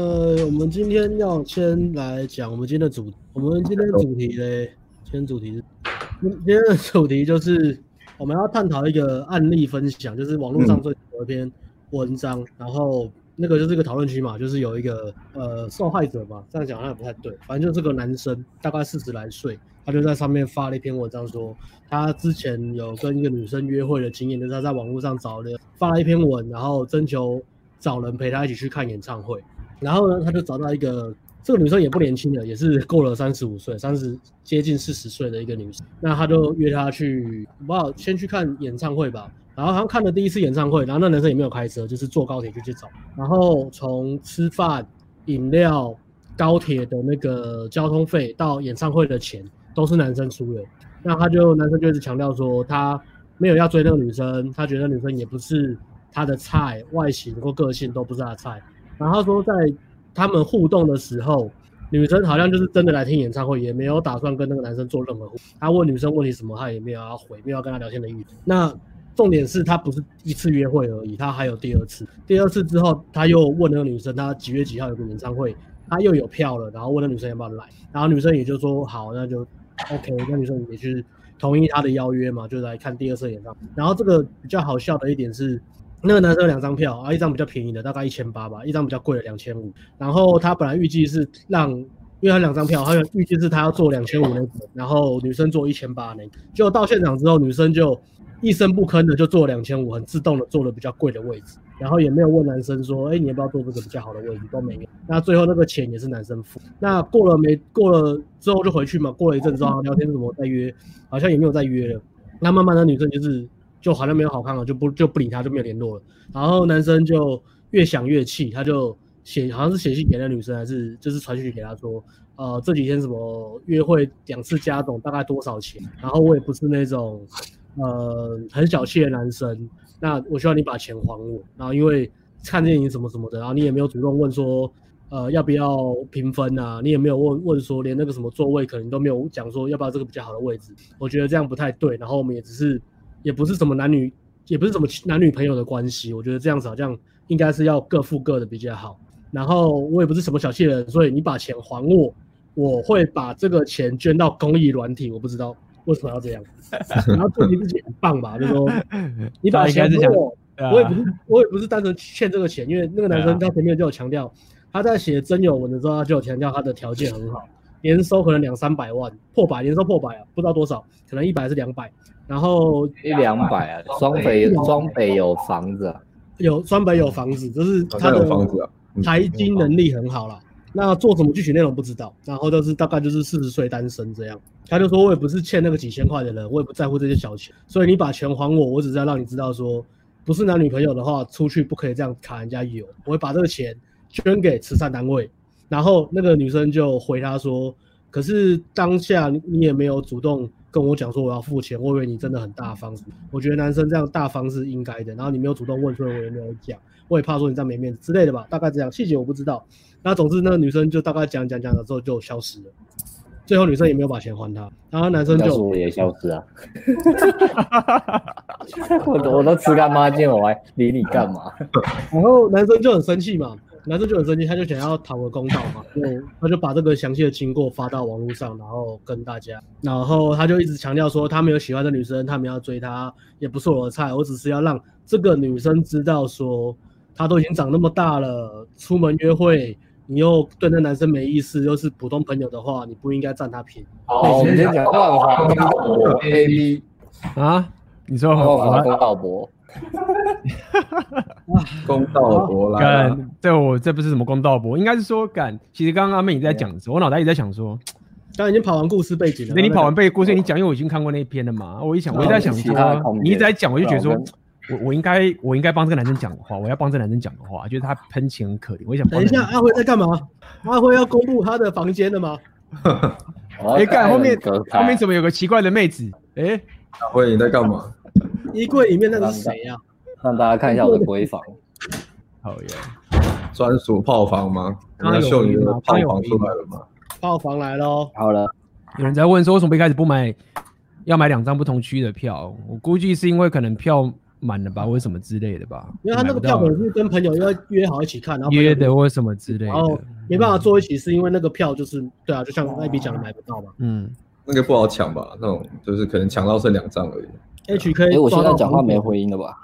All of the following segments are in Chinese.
呃，我们今天要先来讲我们今天的主，我们今天的主题嘞，今天主题是，今天的主题就是我们要探讨一个案例分享，就是网络上最有一篇文章，嗯、然后那个就是一个讨论区嘛，就是有一个呃受害者嘛，这样讲好像也不太对，反正就是个男生，大概四十来岁，他就在上面发了一篇文章说，他之前有跟一个女生约会的经验，就是他在网络上找了发了一篇文，然后征求找人陪他一起去看演唱会。然后呢，他就找到一个这个女生也不年轻了，也是过了三十五岁，三十接近四十岁的一个女生。那他就约她去，不好先去看演唱会吧。然后好像看了第一次演唱会，然后那男生也没有开车，就是坐高铁就去找。然后从吃饭、饮料、高铁的那个交通费到演唱会的钱都是男生出的。那他就男生就一直强调说，他没有要追那个女生，他觉得女生也不是他的菜，外形或个性都不是他的菜。然后说，在他们互动的时候，女生好像就是真的来听演唱会，也没有打算跟那个男生做任何互动。他问女生问题什么，他也没有要回，没有要跟他聊天的意思。那重点是他不是一次约会而已，他还有第二次。第二次之后，他又问那个女生，他几月几号有个演唱会，他又有票了，然后问那女生要不要来，然后女生也就说好，那就 OK。那女生也去同意他的邀约嘛，就来看第二次演唱会。然后这个比较好笑的一点是。那个男生有两张票啊，一张比较便宜的，大概一千八吧，一张比较贵的两千五。然后他本来预计是让，因为他两张票，他预计是他要坐两千五那个，然后女生坐一千八那个。结果到现场之后，女生就一声不吭的就坐两千五，很自动的坐了比较贵的位置，然后也没有问男生说，哎，你要不要坐这个比较好的位置，都没有。那最后那个钱也是男生付。那过了没过了之后就回去嘛，过了一阵之后聊天什么再约，好像也没有再约了。那慢慢的女生就是。就好像没有好看了，就不就不理他，就没有联络了。然后男生就越想越气，他就写，好像是写信给那女生，还是就是传讯息给她说，呃，这几天什么约会两次加总大概多少钱？然后我也不是那种呃很小气的男生，那我需要你把钱还我。然后因为看电影什么什么的，然后你也没有主动问说，呃，要不要平分啊？你也没有问问说，连那个什么座位可能都没有讲说要不要这个比较好的位置。我觉得这样不太对。然后我们也只是。也不是什么男女，也不是什么男女朋友的关系，我觉得这样子好像应该是要各付各的比较好。然后我也不是什么小气人，所以你把钱还我，我会把这个钱捐到公益软体。我不知道为什么要这样。然后做你自己很棒吧，就说 你把钱给我，我也不是我也不是单纯欠这个钱，因为那个男生他前面就有强调，他在写征友文的时候他就有强调他的条件很好，年收可能两三百万，破百，年收破百啊，不知道多少，可能一百还是两百。然后一两百啊，双北双北有房子，啊，有双北有房子，就是他的房子财经能力很好啦。那做什么具体内容不知道，然后就是大概就是四十岁单身这样。他就说，我也不是欠那个几千块的人，我也不在乎这些小钱，所以你把钱还我，我只是要让你知道说，不是男女朋友的话，出去不可以这样卡人家油。我会把这个钱捐给慈善单位。然后那个女生就回他说，可是当下你也没有主动。跟我讲说我要付钱，我以为你真的很大方。我觉得男生这样大方是应该的。然后你没有主动问，所以我也没有讲。我也怕说你这样没面子之类的吧，大概这样。细节我不知道。那总之那个女生就大概讲讲讲了之后就消失了。最后女生也没有把钱还他，然后男生就我也消失啊。我我都吃干抹净，我还理你干嘛？然后男生就很生气嘛。男生就很生气，他就想要讨个公道嘛，就 他就把这个详细的经过发到网络上，然后跟大家，然后他就一直强调说他没有喜欢的女生，他没有要追她，也不是我的菜，我只是要让这个女生知道说，她都已经长那么大了，出门约会，你又对那男生没意思，又是普通朋友的话，你不应该占他便宜。好，我们先讲万华 A B 啊，你说万华跟老伯。公道博来了，这我这不是什么公道博，应该是说敢。其实刚刚阿妹你在讲的时候，我脑袋一直在想说，刚已经跑完故事背景了。那你跑完背故事，你讲，因为我已经看过那一篇了嘛。我一想，我一直在想说，你一直在讲，我就觉得说，我我应该我应该帮这个男生讲的话，我要帮这个男生讲的话，就是他喷钱很可怜。我想，等一下，阿辉在干嘛？阿辉要公布他的房间了吗？哎干，后面后面怎么有个奇怪的妹子？哎，阿辉你在干嘛？衣柜里面那个是谁呀？让大家看一下我的闺房。好耶，专属炮房吗？刚刚秀你的炮房出来了吗？炮房来喽！好了，有人在问说，为什么一开始不买，要买两张不同区的票？我估计是因为可能票满了吧，或者什么之类的吧。因为他那个票可能是跟朋友要约好一起看，然后约的或什么之类的，然后没办法坐一起，是因为那个票就是对啊，就像艾比讲的买不到嘛。嗯，那个不好抢吧？那种就是可能抢到剩两张而已。HK，哎，我现在讲话没回音了吧？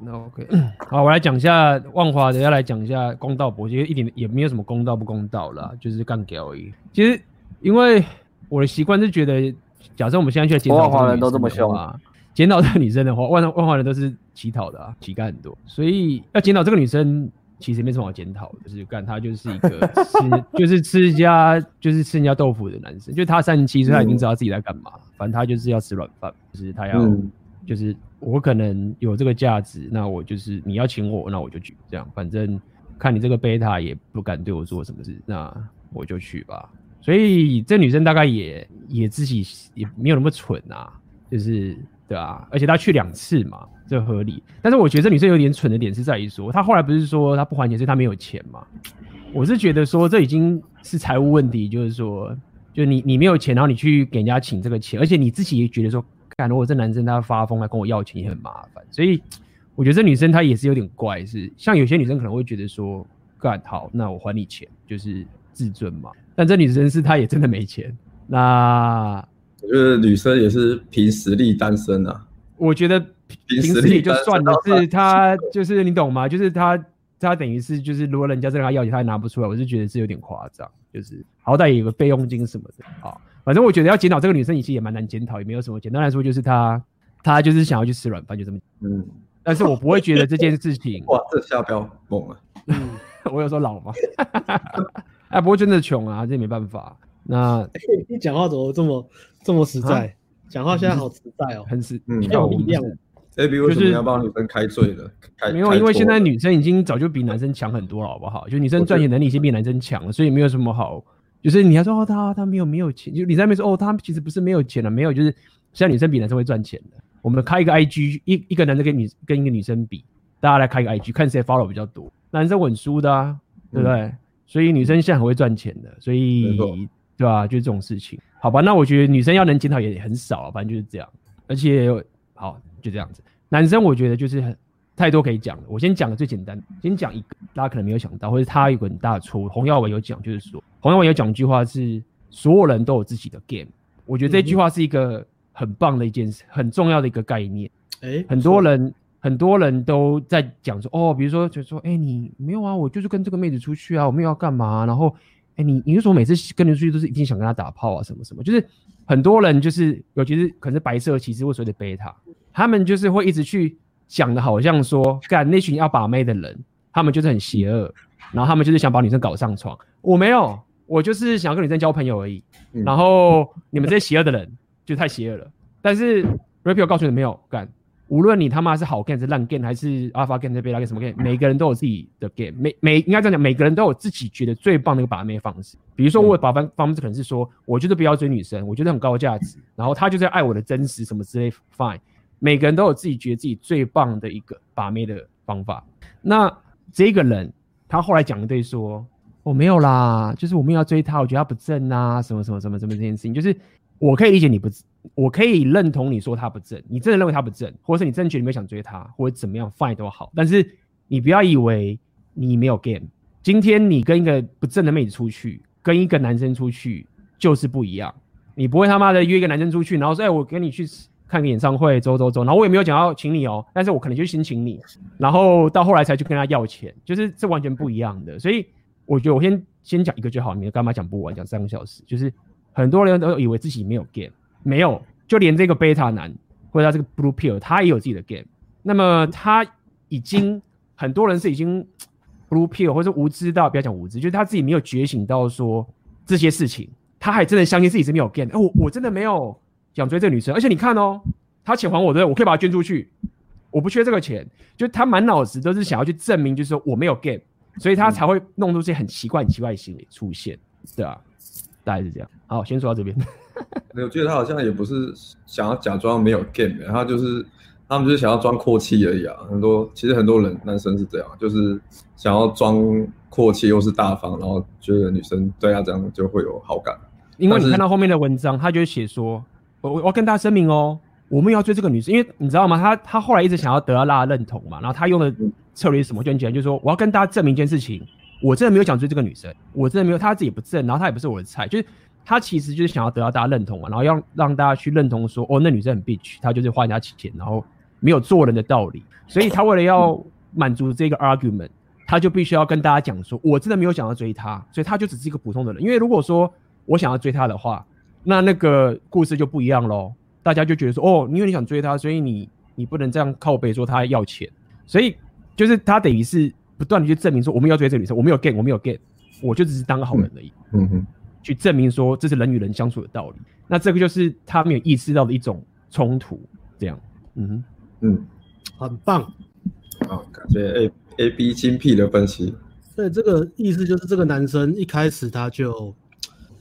那 OK，好，我来讲一下万华的，要来讲一下公道伯，其实一点也没有什么公道不公道啦，就是干屌而已。其实因为我的习惯是觉得，假设我们现在去检讨，万华人都这么凶啊，检讨这个女生的话，万万华人都是乞讨的啊，乞丐很多，所以要检讨这个女生，其实没什么好检讨，就是干他就是一个吃，就是吃人家就是吃人家豆腐的男生，就他三十七岁，他已经知道自己在干嘛，嗯、反正他就是要吃软饭，就是他要。嗯就是我可能有这个价值，那我就是你要请我，那我就去这样。反正看你这个贝塔也不敢对我做什么事，那我就去吧。所以这女生大概也也自己也没有那么蠢啊，就是对啊。而且他去两次嘛，这合理。但是我觉得这女生有点蠢的点是在于说，她后来不是说她不还钱，所以她没有钱嘛？我是觉得说这已经是财务问题，就是说，就你你没有钱，然后你去给人家请这个钱，而且你自己也觉得说。干，如果这男生他发疯来跟我要钱也很麻烦，所以我觉得这女生她也是有点怪，是像有些女生可能会觉得说，干好，那我还你钱，就是自尊嘛。但这女生是她也真的没钱，那我觉得女生也是凭实力单身啊。我觉得凭实力就算了，是她就是你懂吗？就是她她等于是就是如果人家真的要钱，她也拿不出来，我是觉得是有点夸张，就是好歹也有个备用金什么的啊。反正我觉得要检讨这个女生，其实也蛮难检讨，也没有什么。简单来说，就是她，她就是想要去吃软饭，就这么。嗯。但是我不会觉得这件事情。哇，这下标猛了。嗯。我有说老吗？哎，不过真的穷啊，这也没办法。那你讲话怎么这么这么实在？讲话现在好实在哦，很实，嗯，有力量。哎，比如说你要帮女生开罪了，没有，因为现在女生已经早就比男生强很多了，好不好？就女生赚钱能力已经比男生强了，所以没有什么好。就是你还说哦，他他没有没有钱，就你在那边说哦，他其实不是没有钱了，没有，就是现在女生比男生会赚钱的。我们开一个 IG，一一个男生跟女跟一个女生比，大家来开一个 IG，看谁 follow 比较多，男生稳输的啊，对不对？嗯、所以女生现在很会赚钱的，所以对吧、啊？就是这种事情，好吧？那我觉得女生要能检讨也很少，反正就是这样。而且好就这样子，男生我觉得就是很。太多可以讲了，我先讲个最简单，先讲一个大家可能没有想到，或者他有个很大的错误。洪耀文有讲，就是说洪耀文有讲一句话是：所有人都有自己的 game。我觉得这句话是一个很棒的一件事，很重要的一个概念。诶，很多人很多人都在讲说，哦，比如说就说，哎，你没有啊，我就是跟这个妹子出去啊，我没有要干嘛啊，然后，哎，你你为什么每次跟人出去都是一定想跟他打炮啊，什么什么？就是很多人就是，尤其是可能是白色骑士或所谓的贝塔，他们就是会一直去。想的好像说，干那群要把妹的人，他们就是很邪恶，然后他们就是想把女生搞上床。我没有，我就是想跟女生交朋友而已。嗯、然后你们这些邪恶的人就太邪恶了。但是 Rapio 告诉你没有，干，无论你他妈是好 game 还是烂 game 还是 Alpha game 是 Beta game 什么 game，每个人都有自己的 game，每每应该这样讲，每个人都有自己觉得最棒的一个把妹方式。比如说我把方方式可能是说，我就是不要追女生，我觉得很高价值，然后她就是爱我的真实什么之类，fine。每个人都有自己觉得自己最棒的一个把妹的方法。那这个人他后来讲一堆说，我、哦、没有啦，就是我们要追他，我觉得他不正啊，什么什么什么什么这件事情，就是我可以理解你不，我可以认同你说他不正，你真的认为他不正，或者是你真的觉得你没有想追他，或者怎么样，fine 都好。但是你不要以为你没有 game，今天你跟一个不正的妹子出去，跟一个男生出去就是不一样。你不会他妈的约一个男生出去，然后说，哎，我跟你去。看个演唱会，走走走，然后我也没有讲要请你哦，但是我可能就先请你，然后到后来才去跟他要钱，就是这完全不一样的。所以我觉得我先先讲一个就好，你干嘛讲不完，讲三个小时，就是很多人都以为自己没有 game，没有，就连这个贝塔男或者他这个 blue pill，他也有自己的 game。那么他已经很多人是已经 blue pill 或者无知到，不要讲无知，就是他自己没有觉醒到说这些事情，他还真的相信自己是没有 game。哎，我我真的没有。想追这个女生，而且你看哦，他钱还我的，我可以把他捐出去，我不缺这个钱。就他满脑子都是想要去证明，就是说我没有 game，所以他才会弄出这些很奇怪、很奇怪的行为出现，对啊，大概是这样。好，先说到这边。我觉得他好像也不是想要假装没有 game，他就是他们就是想要装阔气而已啊。很多其实很多人男生是这样，就是想要装阔气又是大方，然后觉得女生对他这样就会有好感。因为你看到后面的文章，他就会写说。我我要跟大家声明哦，我们要追这个女生，因为你知道吗？他他后来一直想要得到大家认同嘛，然后他用的策略是什么？就很简单，就是说我要跟大家证明一件事情，我真的没有想追这个女生，我真的没有，他自己不正，然后他也不是我的菜，就是他其实就是想要得到大家认同嘛，然后要让大家去认同说，哦，那女生很 bitch，他就是花人家钱，然后没有做人的道理，所以他为了要满足这个 argument，他就必须要跟大家讲说，我真的没有想要追她，所以他就只是一个普通的人，因为如果说我想要追她的话，那那个故事就不一样喽。大家就觉得说，哦，因为你想追她，所以你你不能这样靠背说她要钱，所以就是他等于是不断的去证明说，我们要追这个女生，我没有 get，我没有 get，我就只是当个好人而已。嗯哼，去证明说这是人与人相处的道理。那这个就是他没有意识到的一种冲突，这样。嗯哼，嗯，很棒。好，感谢 A A B 精辟的分析。对，这个意思就是这个男生一开始他就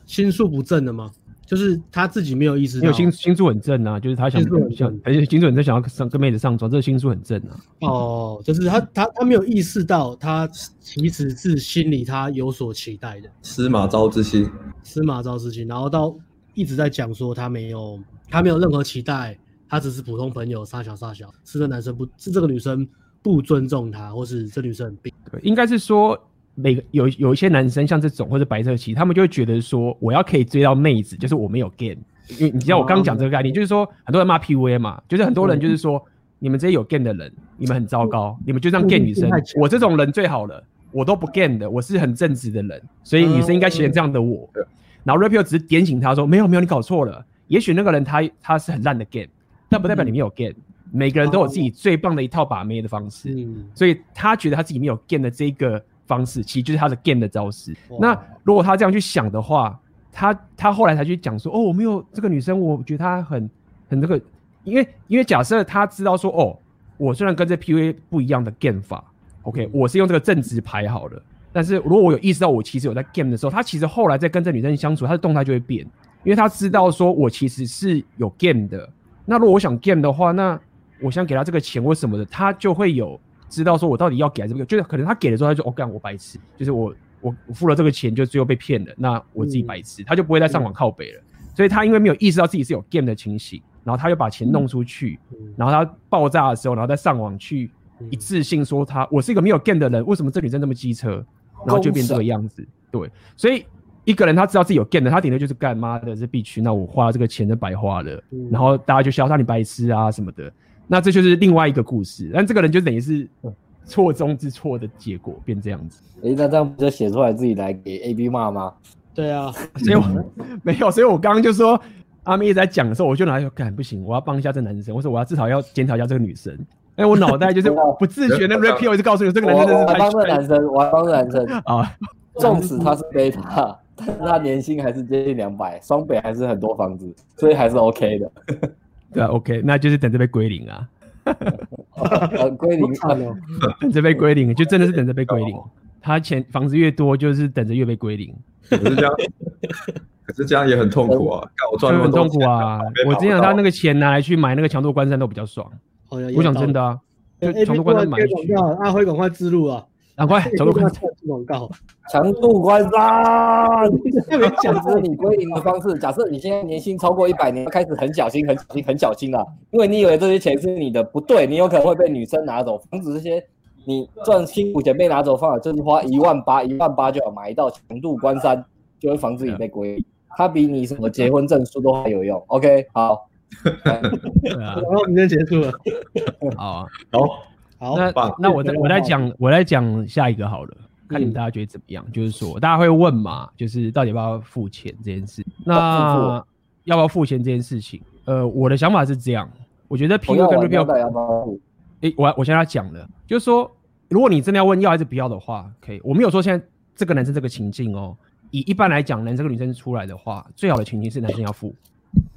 心术不正的吗？就是他自己没有意识到，有心心术很正啊，就是他想想，而且心术很正，想要上跟妹子上床，这个心术很正啊。哦，就是他他他没有意识到，他其实是心里他有所期待的，司马昭之心，司马昭之心，然后到一直在讲说他没有他没有任何期待，他只是普通朋友，杀小杀小，是这男生不是这个女生不尊重他，或是这女生很病，对，应该是说。每个有有一些男生像这种或者白色棋，他们就会觉得说，我要可以追到妹子，就是我没有 game。因为你知道我刚刚讲这个概念，就是说很多人骂 PUA 嘛，就是很多人就是说，你们这些有 game 的人，你们很糟糕，你们就这样 game 女生。我这种人最好了，我都不 game 的，我是很正直的人，所以女生应该喜欢这样的我。然后 Rapio 只是点醒他说，没有没有，你搞错了。也许那个人他他是很烂的 game，但不代表你没有 game。每个人都有自己最棒的一套把妹的方式，所以他觉得他自己没有 game 的这个。方式其实就是他的 game 的招式。那如果他这样去想的话，他他后来才去讲说，哦，我没有这个女生，我觉得她很很这个，因为因为假设他知道说，哦，我虽然跟这 PUA 不一样的 game 法，OK，我是用这个正直牌好了，但是如果我有意识到我其实有在 game 的时候，他其实后来在跟这女生相处，他的动态就会变，因为他知道说我其实是有 game 的。那如果我想 game 的话，那我想给他这个钱或什么的，他就会有。知道说我到底要给还是不给，就是可能他给了之后他就哦干我白痴，就是我我我付了这个钱就最后被骗了，那我自己白痴，嗯、他就不会再上网靠北了。嗯、所以他因为没有意识到自己是有 game 的情形，然后他又把钱弄出去，嗯、然后他爆炸的时候，然后再上网去一次性说他我是一个没有 game 的人，为什么这女生这么机车，然后就变这个样子。对，所以一个人他知道自己有 game 的，他顶多就是干妈的是必须，那我花了这个钱就白花了，嗯、然后大家就笑他你白痴啊什么的。那这就是另外一个故事，但这个人就等于是错中之错的结果，变这样子。诶、欸，那这样不就写出来自己来给 A B 骂吗？对啊，所以我 没有，所以我刚刚就说阿咪一直在讲的时候，我就拿说干不行，我要帮一下这男生，我说我要至少要检讨一下这个女生。哎、欸，我脑袋就是 不自觉的 repeat，我就告诉你这个男生真是太。我帮这个男生，我帮这个男生啊，纵使他是贝塔，但是他年薪还是接近两百，双北还是很多房子，所以还是 OK 的。对啊，OK，那就是等着被归零啊。归零看哦，等着被归零，就真的是等着被归零。他钱房子越多，就是等着越被归零。可是这样，可是这样也很痛苦啊！我赚很痛苦啊！我只想他那个钱拿来去买那个强度关山都比较爽。我讲真的啊，就强度关山买去。阿辉赶快自录啊！赶快，强度广告，强度关山。假设你归零的方式，假设你现在年薪超过一百年，开始很小心、很小心、很小心了，因为你以为这些钱是你的，不对，你有可能会被女生拿走。防止这些你赚辛苦钱被拿走，方法就是花一万八，一万八就要买一道强度关山，就会防止你被归零。它比你什么结婚证书都还有用。OK，好，然后今天结束了。好啊，好。好，那那我再我再讲，我再讲下一个好了，看你们大家觉得怎么样？嗯、就是说，大家会问嘛，就是到底要不要付钱这件事？那要不要付钱这件事情？呃，我的想法是这样，我觉得 PUA 跟要不要付？诶，我我现在讲了，就是说，如果你真的要问要还是不要的话，可以。我没有说现在这个男生这个情境哦，以一般来讲，男生跟女生出来的话，最好的情境是男生要付。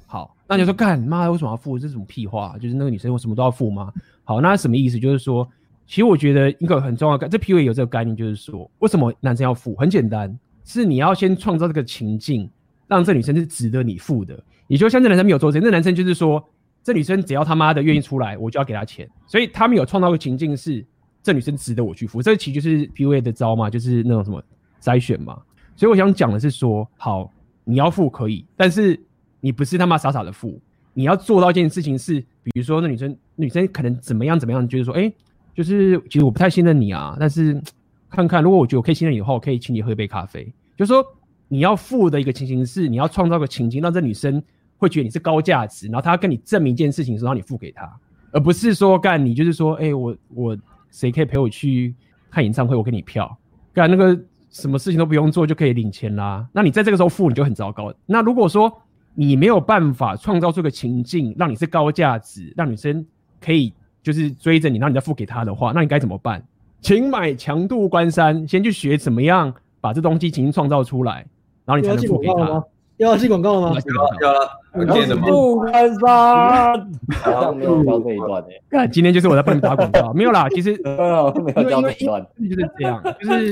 好，那你说干妈为什么要付？这是什么屁话？就是那个女生为什么都要付吗？好，那什么意思？就是说，其实我觉得一个很重要的，这 PUA 有这个概念，就是说，为什么男生要付？很简单，是你要先创造这个情境，让这女生是值得你付的。也就像这男生没有做这，那男生就是说，这女生只要他妈的愿意出来，我就要给她钱。所以他们有创造个情境，是这女生值得我去付。这其实就是 PUA 的招嘛，就是那种什么筛选嘛。所以我想讲的是说，好，你要付可以，但是。你不是他妈傻傻的付，你要做到一件事情是，比如说那女生女生可能怎么样怎么样，就是说，哎、就是其实我不太信任你啊，但是看看如果我觉得我可以信任你的话，我可以请你喝一杯咖啡。就是说你要付的一个情形是，你要创造个情境，让这女生会觉得你是高价值，然后她要跟你证明一件事情的时候，让你付给她，而不是说干你就是说，哎、我我谁可以陪我去看演唱会，我给你票，干那个什么事情都不用做就可以领钱啦。那你在这个时候付，你就很糟糕。那如果说你没有办法创造出个情境，让你是高价值，让女生可以就是追着你，然后你再付给她的话，那你该怎么办？请买强度关山，先去学怎么样把这东西情境创造出来，然后你才能付给她。要进广告了吗？要了，强度关山，好像没有教这一段诶。看，今天就是我在帮你打广告，没有啦。其实没有教这一段，就是这样，就是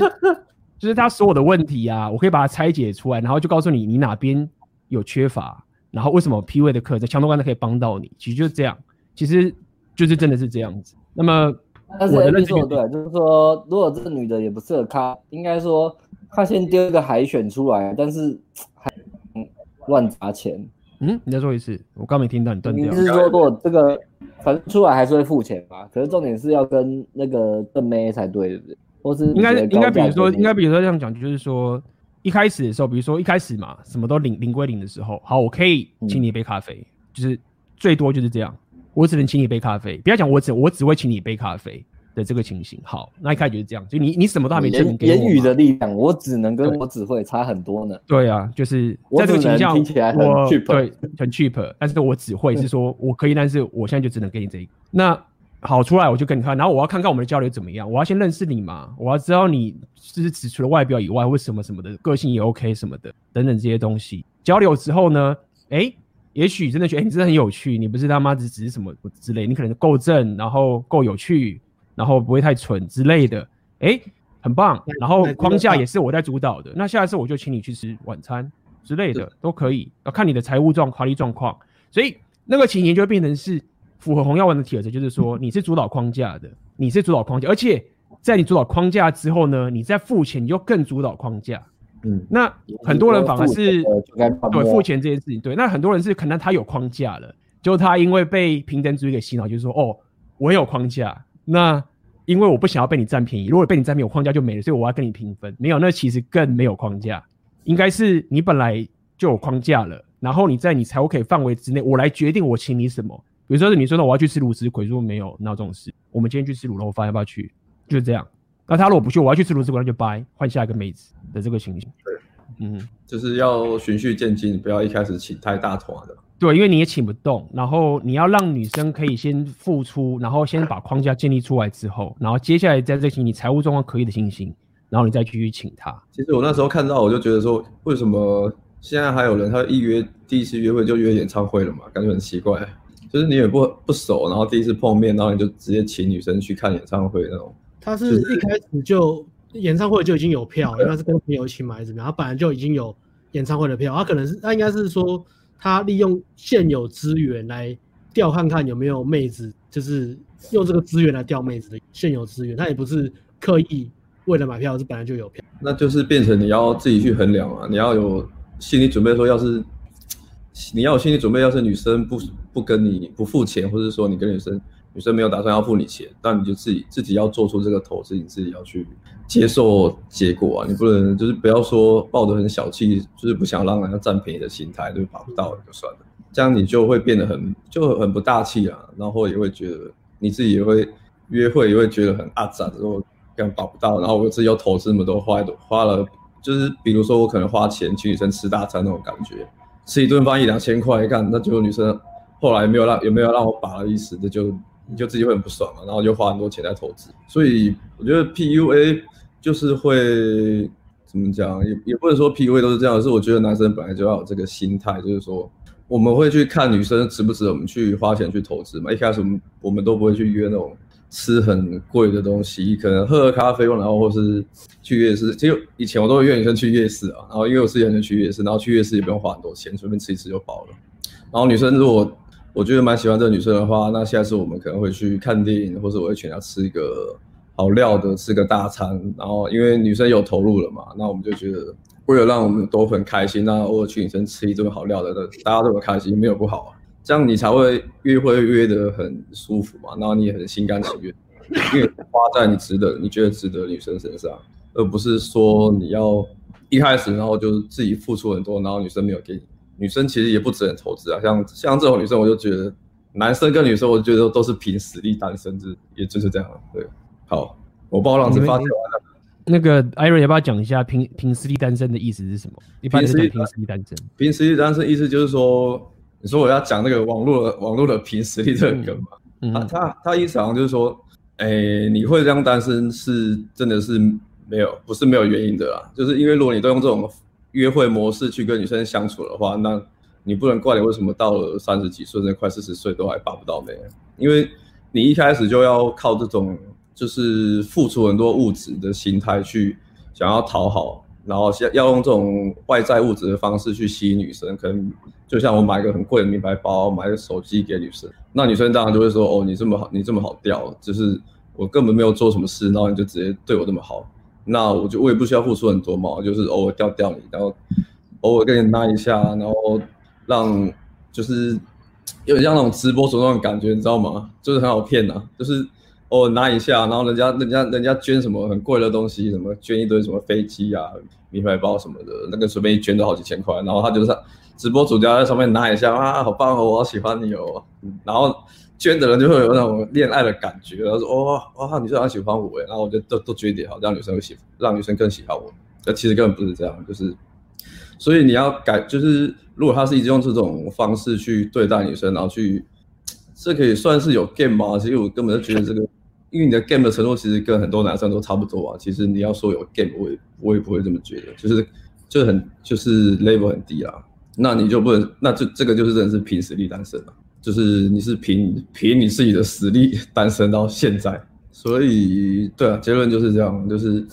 就是他所有的问题啊，我可以把它拆解出来，然后就告诉你你哪边。有缺乏，然后为什么 PUA 的课在强度关山可以帮到你？其实就是这样，其实就是真的是这样子。那么，但是我的认识对，就是说，如果这个女的也不适合咖，应该说她先丢一个海选出来，但是还乱砸钱。嗯，你再说一次，我刚没听到你断掉。你是说，如果这个反正出来还是会付钱吧？可是重点是要跟那个正妹才对，对不对？或是应该应该比如说应该比如说这样讲，就是说。一开始的时候，比如说一开始嘛，什么都零零归零的时候，好，我可以请你一杯咖啡，嗯、就是最多就是这样，我只能请你一杯咖啡。不要讲我只我只会请你一杯咖啡的这个情形。好，那一开始就是这样，就你你什么都还没证明给我。言语的力量，我只能跟我只会差很多呢。对啊，就是在这个情况下，我对很 cheap，但是我只会是说我可以，但是我现在就只能给你这一个。那。好，出来我就跟你看，然后我要看看我们的交流怎么样。我要先认识你嘛，我要知道你就是只除了外表以外，为什么什么的个性也 OK 什么的等等这些东西。交流之后呢，哎、欸，也许真的觉得、欸、你真的很有趣，你不是他妈只只是什么之类，你可能够正，然后够有趣，然后不会太蠢之类的，哎、欸，很棒。然后框架也是我在主导的，那下一次我就请你去吃晚餐之类的都可以，要看你的财务状华丽状况。所以那个情形就会变成是。符合红药丸的铁则，就是说你是主导框架的，你是主导框架，而且在你主导框架之后呢，你在付钱，你就更主导框架。嗯，那很多人反而是对付钱这件事情，对，那很多人是可能他有框架了，就他因为被平等主义给洗脑，就是说哦，我有框架，那因为我不想要被你占便宜，如果被你占便宜，我框架就没了，所以我要跟你平分。没有，那其实更没有框架，应该是你本来就有框架了，然后你在你财务可以范围之内，我来决定我请你什么。比如说，你说那我要去吃卤汁鬼，说没有，哪有这种事？我们今天去吃卤肉饭，要不要去？就是这样。那他如果不去，我要去吃卤汁鬼，那就掰，换下一个妹子的这个情形。对，嗯，就是要循序渐进，不要一开始请太大团的。对，因为你也请不动，然后你要让女生可以先付出，然后先把框架建立出来之后，然后接下来在这情你财务状况可以的情形，然后你再继续请她。其实我那时候看到，我就觉得说，为什么现在还有人他一约第一次约会就约演唱会了嘛？感觉很奇怪。就是你也不不熟，然后第一次碰面，然后你就直接请女生去看演唱会那种。他是一开始就演唱会就已经有票，应该是跟朋友一起买怎么样？他本来就已经有演唱会的票，他可能是他应该是说他利用现有资源来调看看有没有妹子，就是用这个资源来调妹子的现有资源，他也不是刻意为了买票，是本来就有票。那就是变成你要自己去衡量啊，你要有心理准备，说要是。你要有心理准备，要是女生不不跟你不付钱，或者说你跟女生女生没有打算要付你钱，那你就自己自己要做出这个投资，你自己要去接受结果啊！你不能就是不要说抱着很小气，就是不想让人家占便宜的心态，就把不到就算了，这样你就会变得很就很不大气啊，然后也会觉得你自己也会约会也会觉得很阿杂，然后干把不到，然后我自己要投资那么多，花花了就是比如说我可能花钱请女生吃大餐那种感觉。吃一顿饭一两千块，一看那结果女生后来没有让有没有让我把的意思，这就你就自己会很不爽嘛，然后就花很多钱在投资。所以我觉得 PUA 就是会怎么讲，也也不能说 PUA 都是这样，是我觉得男生本来就要有这个心态，就是说我们会去看女生值不值得我们去花钱去投资嘛。一开始我们我们都不会去约那种。吃很贵的东西，可能喝喝咖啡，然后或是去夜市。其实以前我都会约女生去夜市啊，然后因为我是喜欢去夜市，然后去夜市也不用花很多钱，随便吃一吃就饱了。然后女生如果我觉得蛮喜欢这个女生的话，那下次我们可能会去看电影，或者我会请她吃一个好料的，吃个大餐。然后因为女生有投入了嘛，那我们就觉得为了让我们都很开心，那偶尔去女生吃一顿好料的，大家都很开心，没有不好啊。这样你才会约会约得很舒服嘛，然后你也很心甘情愿，因为花在你值得、你觉得值得的女生身上，而不是说你要一开始然后就自己付出很多，然后女生没有给你。女生其实也不只能投资啊，像像这种女生，我就觉得男生跟女生，我觉得都是凭实力单身，就也就是这样。对，好，我报浪子发完了。那个艾瑞要不要讲一下凭凭实力单身的意思是什么？凭实力凭实力单身，凭实力单身意思就是说，你说我要讲那个网络的网络的凭实力这个梗嘛？嗯、他他他意思好像就是说，哎、欸，你会这样单身是真的是没有，不是没有原因的啦，就是因为如果你都用这种。约会模式去跟女生相处的话，那你不能怪你为什么到了三十几岁，甚至快四十岁都还把不到妹，因为你一开始就要靠这种就是付出很多物质的心态去想要讨好，然后要用这种外在物质的方式去吸引女生，可能就像我买个很贵的名牌包，买个手机给女生，那女生当然就会说哦，你这么好，你这么好钓，就是我根本没有做什么事，然后你就直接对我这么好。那我就我也不需要付出很多嘛，就是偶尔钓钓你，然后偶尔跟你拉一下，然后让就是有点像那种直播主那种感觉，你知道吗？就是很好骗呐，就是偶尔拉一下，然后人家人家人家捐什么很贵的东西，什么捐一堆什么飞机啊、名牌包什么的，那个随便一捐都好几千块，然后他就是直播主家在上面拉一下啊，好棒哦，我好喜欢你哦，然后。捐的人就会有那种恋爱的感觉，然后说哇哇，女生好喜欢我哎，然后我就都都捐点好，让女生会喜，让女生更喜欢我。那其实根本不是这样，就是，所以你要改，就是如果他是一直用这种方式去对待女生，然后去，这可以算是有 game 吗？其实我根本就觉得这个，因为你的 game 的程度其实跟很多男生都差不多啊。其实你要说有 game，我也我也不会这么觉得，就是就很就是 level 很低啊。那你就不能，那就这个就是真的是凭实力单身了。就是你是凭凭你自己的实力单身到现在，所以对啊，结论就是这样，就是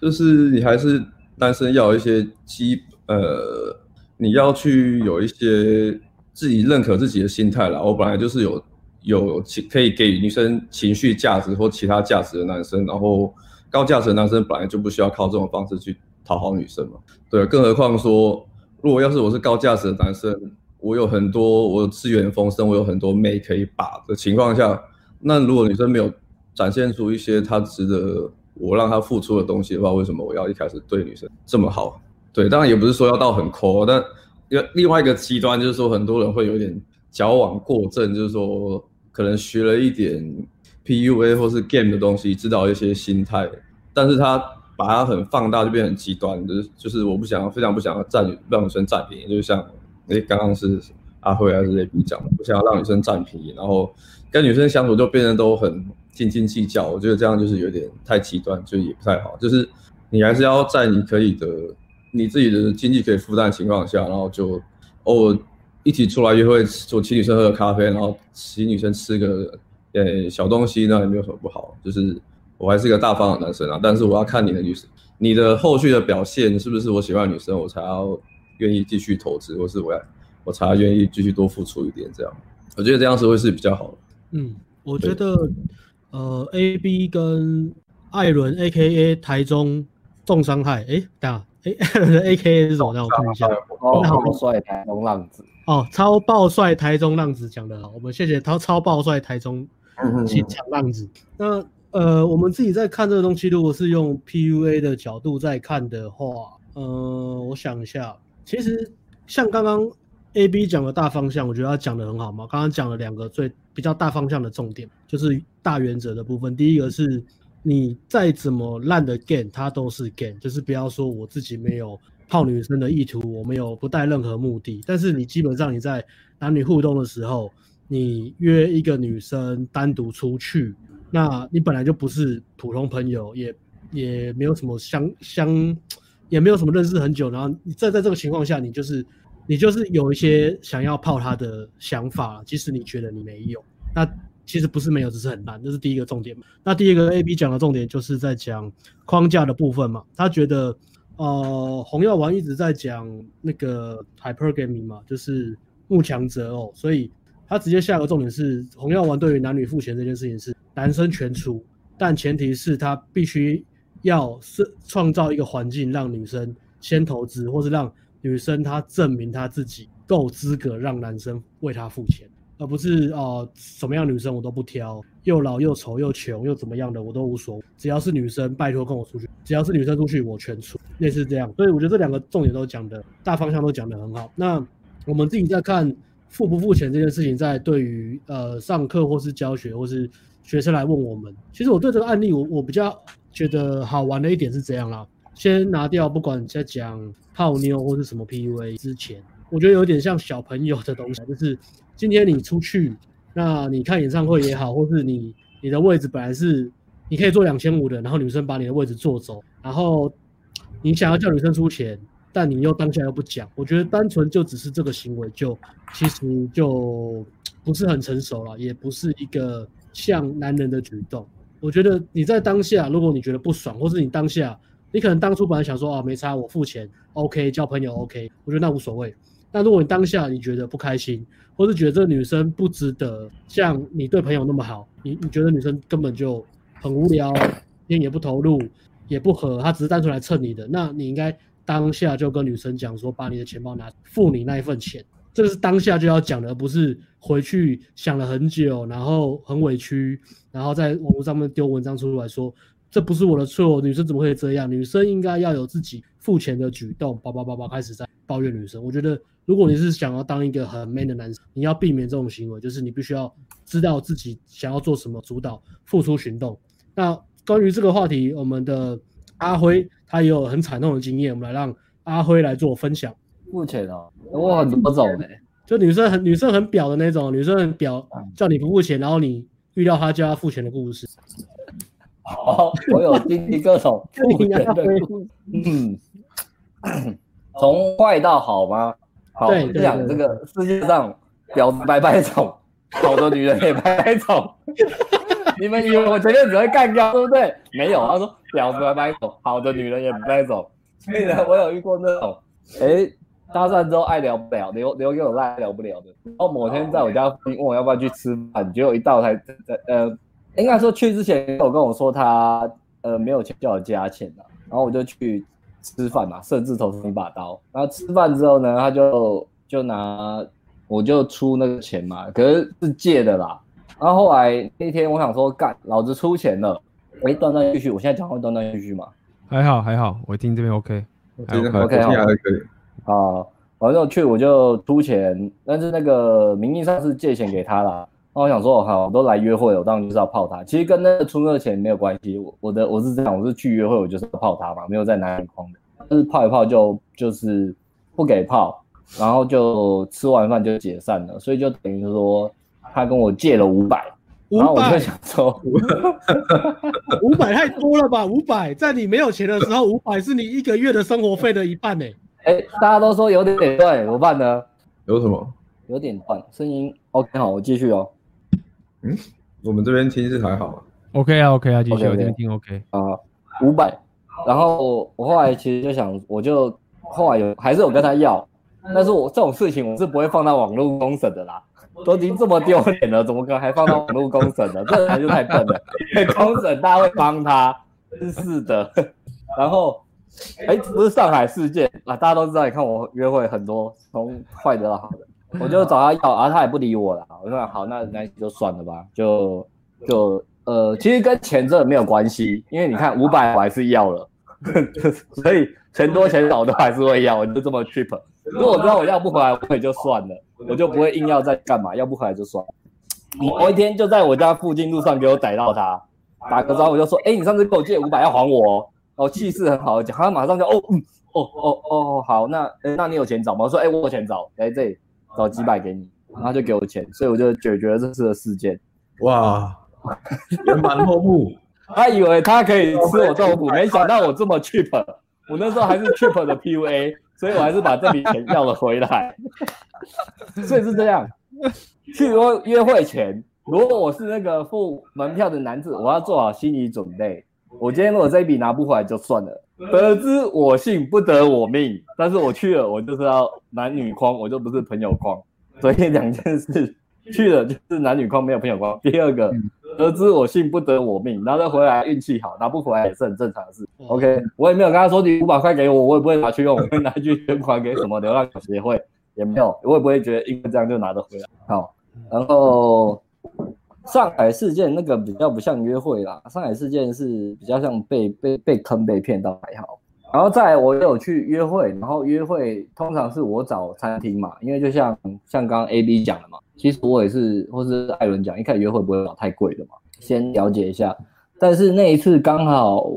就是你还是单身要有一些基呃，你要去有一些自己认可自己的心态啦。我本来就是有有情可以给女生情绪价值或其他价值的男生，然后高价值的男生本来就不需要靠这种方式去讨好女生嘛。对，更何况说，如果要是我是高价值的男生。我有很多，我资源丰盛，我有很多妹可以把的情况下，那如果女生没有展现出一些她值得我让她付出的东西的话，为什么我要一开始对女生这么好？对，当然也不是说要到很抠，但另外一个极端就是说，很多人会有点矫枉过正，就是说可能学了一点 PUA 或是 game 的东西，知道一些心态，但是他把它很放大，就变很极端，就是就是我不想非常不想要占让女生占便宜，就像。哎，刚刚是阿辉还是 AB 讲的？不想要让女生占便宜，然后跟女生相处就变得都很斤斤计较。我觉得这样就是有点太极端，就也不太好。就是你还是要在你可以的、你自己的经济可以负担的情况下，然后就偶尔一起出来约会，就请女生喝个咖啡，然后请女生吃个呃小东西，那也没有什么不好。就是我还是一个大方的男生啊，但是我要看你的女生，你的后续的表现是不是我喜欢的女生，我才要。愿意继续投资，或是我要我才愿意继续多付出一点，这样，我觉得这样子会是比较好的。嗯，我觉得，呃，A B 跟艾伦 A K A 台中重伤害，哎、欸，等下，艾伦的 A K A 是什么？让我看一下。超爆帅台中浪子。哦，超爆帅台中浪子讲的好，我们谢谢他超爆帅台中新强浪子。嗯、那呃，我们自己在看这个东西，如果是用 P U A 的角度在看的话，呃，我想一下。其实像刚刚 A B 讲的大方向，我觉得他讲的很好嘛。刚刚讲了两个最比较大方向的重点，就是大原则的部分。第一个是你再怎么烂的 game，它都是 game，就是不要说我自己没有泡女生的意图，我没有不带任何目的。但是你基本上你在男女互动的时候，你约一个女生单独出去，那你本来就不是普通朋友，也也没有什么相相。也没有什么认识很久，然后你在在这个情况下，你就是你就是有一些想要泡他的想法，即使你觉得你没有，那其实不是没有，只是很烂，这是第一个重点嘛。那第一个 A B 讲的重点就是在讲框架的部分嘛。他觉得呃红药丸一直在讲那个 hypergamy 嘛，就是慕强择偶，所以他直接下个重点是红药丸对于男女付钱这件事情是男生全出，但前提是他必须。要是创造一个环境，让女生先投资，或是让女生她证明她自己够资格让男生为她付钱，而不是哦、什么样女生我都不挑，又老又丑又穷又怎么样的我都无所谓，只要是女生拜托跟我出去，只要是女生出去我全出，类似这样。所以我觉得这两个重点都讲的大方向都讲得很好。那我们自己在看付不付钱这件事情，在对于呃上课或是教学或是学生来问我们，其实我对这个案例我我比较觉得好玩的一点是这样啦。先拿掉，不管你在讲泡妞或是什么 PUA 之前，我觉得有点像小朋友的东西，就是今天你出去，那你看演唱会也好，或是你你的位置本来是你可以坐两千五的，然后女生把你的位置坐走，然后你想要叫女生出钱，但你又当下又不讲，我觉得单纯就只是这个行为就其实就不是很成熟了，也不是一个像男人的举动。我觉得你在当下，如果你觉得不爽，或是你当下。你可能当初本来想说啊，没差，我付钱，OK，交朋友 OK，我觉得那无所谓。但如果你当下你觉得不开心，或是觉得这个女生不值得像你对朋友那么好，你你觉得女生根本就很无聊，天也不投入，也不合，她只是单纯来蹭你的，那你应该当下就跟女生讲说，把你的钱包拿，付你那一份钱，这个是当下就要讲的，而不是回去想了很久，然后很委屈，然后在网络上面丢文章出来说。这不是我的错，女生怎么会这样？女生应该要有自己付钱的举动。叭叭叭叭，开始在抱怨女生。我觉得，如果你是想要当一个很 man 的男生，你要避免这种行为，就是你必须要知道自己想要做什么，主导付出行动。那关于这个话题，我们的阿辉他也有很惨痛的经验，我们来让阿辉来做分享。付钱哦，我很多种哎，就女生很女生很婊的那种，女生很婊，叫你不付钱，然后你遇到她就要付钱的故事。好，我有经历各种 付钱的故事。嗯，从坏到好吗？好，讲这个世界上婊子百百种，好的女人也百百种。你们以为我前面只会干掉，对不对？没有，他说婊子百百种，好的女人也百百种。所以呢，我有遇过那种，哎、欸，搭讪之后爱聊不聊，留留给我赖聊不聊的。然后某天在我家问我要不要去吃饭，结果一到才呃。应该说去之前有跟我说他呃没有钱叫我加钱的，然后我就去吃饭嘛，甚至投出一把刀。然后吃饭之后呢，他就就拿我就出那个钱嘛，可是是借的啦。然后后来那天我想说干，老子出钱了，哎，断断续续，我现在讲话断断续续嘛，还好还好，我听这边 OK，还 OK 还可以。啊，反正我去我就出钱，但是那个名义上是借钱给他啦。那我想说，好，我都来约会了，我当然就是要泡他。其实跟那个出那个钱没有关系。我我的我是这样，我是去约会，我就是要泡他嘛，没有在男人框的。就是泡一泡就就是不给泡，然后就吃完饭就解散了。所以就等于说，他跟我借了五百，然后我就想说，五百太多了吧？五百在你没有钱的时候，五百是你一个月的生活费的一半呢。哎，大家都说有点对，怎么办呢？有什么？有点断声音。OK，好，我继续哦。嗯，我们这边听是还好啊。OK 啊，OK 啊，继续，okay, okay. 我这边听 OK 啊，五百。然后我后来其实就想，我就后来有还是有跟他要，但是我这种事情我是不会放到网络公审的啦，都已经这么丢脸了，怎么可能还放到网络公审呢？这人就太笨了。公审大家会帮他，真是的。然后，哎，不是上海事件啊，大家都知道，你看我约会很多，从坏的到好的。我就找他要，啊他也不理我了。我说好，那那就算了吧，就就呃，其实跟钱真的没有关系，因为你看五百我还是要了，所以钱多钱少都还是会要，我就这么 cheap。如果我知道我要不回来，我也就算了，我就不会硬要再干嘛，要不回来就算了。某一天就在我家附近路上给我逮到他，打个招呼就说：“哎，你上次给我借五百要还我哦。”哦，气势很好的讲，他马上就哦嗯哦哦哦好，那那你有钱找吗？我说：“哎，我有钱找，来这里。”找几百给你，然后就给我钱，所以我就解决了这次的事件。哇，圆满落幕。他以为他可以吃我豆腐，没想到我这么 cheap。我那时候还是 cheap 的 PUA，所以我还是把这笔钱要了回来。所以是这样，去约约会前，如果我是那个付门票的男子，我要做好心理准备。我今天如果这一笔拿不回来就算了。得之我幸，不得我命。但是我去了，我就是要男女框，我就不是朋友框。所以两件事，去了就是男女框，没有朋友框。第二个，得之我幸，不得我命。然后再回来运气好，拿不回来也是很正常的事。OK，我也没有跟他说你五百块给我，我也不会拿去用，我会拿去捐款给什么流浪协会。也没有，我也不会觉得因为这样就拿得回来。好，然后上海事件那个比较不像约会啦，上海事件是比较像被被被坑被骗到还好。然后再来我有去约会，然后约会通常是我找餐厅嘛，因为就像像刚刚 A B 讲的嘛，其实我也是，或是艾伦讲，一开始约会不会找太贵的嘛，先了解一下。但是那一次刚好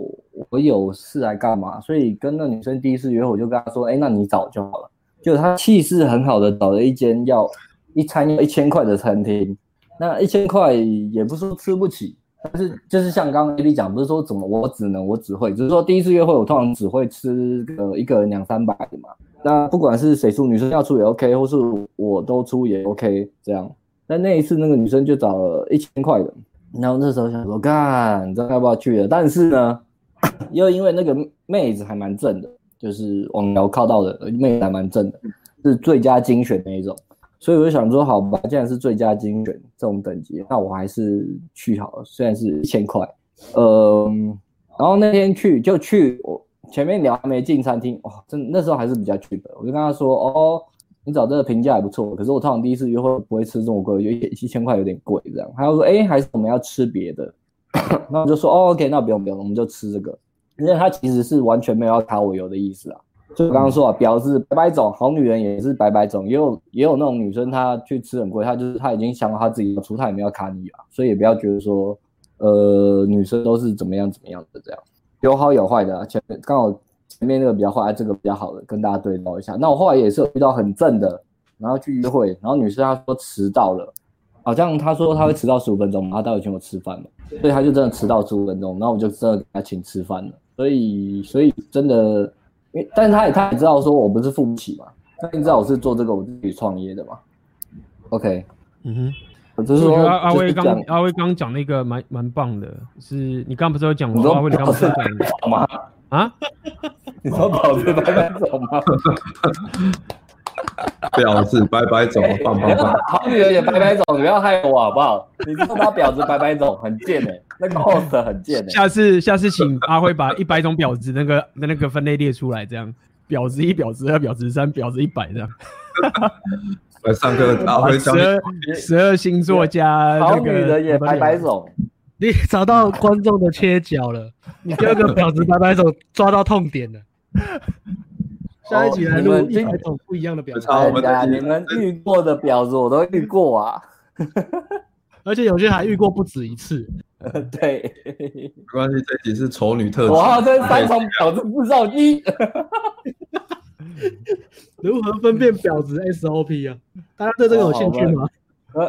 我有事来干嘛，所以跟那女生第一次约会，我就跟她说：“哎，那你找就好了。”就她气势很好的找了一间要一餐要一千块的餐厅，那一千块也不是说吃不起，但是就是像刚刚 A B 讲，不是说怎么我只能我只会，只是说第一次约会我通常只会吃个一个人两三百的嘛。那不管是谁出，女生要出也 OK，或是我都出也 OK 这样。但那一次那个女生就找了一千块的。然后那时候想说，干，你知道要不要去了？但是呢，又因为那个妹子还蛮正的，就是网聊靠到的妹子还蛮正的，是最佳精选那一种，所以我就想说，好吧，既然是最佳精选这种等级，那我还是去好了，虽然是一千块。嗯，然后那天去就去，我前面聊还没进餐厅，哇，真那时候还是比较去的，我就跟他说，哦。你找这个评价还不错，可是我通常第一次约会不会吃这么贵，有一一千块有点贵这样。他就说，哎、还是我们要吃别的，那我就说，哦，OK，那不用不用，我们就吃这个。因为他其实是完全没有要卡我油的意思啊。就我刚刚说啊，表示白白种，好女人也是白白种，也有也有那种女生她去吃很贵，她就是她已经想好她自己要出，她也没有卡你啊，所以也不要觉得说，呃，女生都是怎么样怎么样的这样，有好有坏的啊。前刚好。前面那个比较坏，这个比较好的，跟大家对照一下。那我后来也是遇到很正的，然后去约会，然后女生她说迟到了，好像她说她会迟到十五分钟，然后待会请我吃饭嘛，所以她就真的迟到十五分钟，然后我就真的给她请吃饭了。所以，所以真的，因为但是他也他也知道说我不是付不起嘛，他也知道我是做这个我自己创业的嘛。OK，嗯哼，我就是说阿阿威刚阿威刚讲那个蛮蛮棒的，是你刚刚不是有讲过阿威你刚刚不是讲吗？啊？你说婊子拜拜走吗？婊子拜拜走，棒棒棒！好女人也拜拜走，你不要害我好不好？你说他婊子拜拜走，很贱哎、欸，那个 host 很贱哎、欸。下次下次请阿辉把一百种婊子那个那那个分类列出来，这样婊子一、婊子二、婊子三、婊子一百这样。来上课，阿辉十二十二星座加那个好女人也拜拜走。你找到观众的切角了，你第二个婊子摆摆手抓到痛点了。下一集来录一百种不一样的婊子。哎，你们遇过的婊子我都遇过啊，而且有些还遇过不止一次。对，没关系，这集是丑女特辑。哇，这三种婊子制造机。如何分辨婊子 SOP 啊？大家对这个有兴趣吗？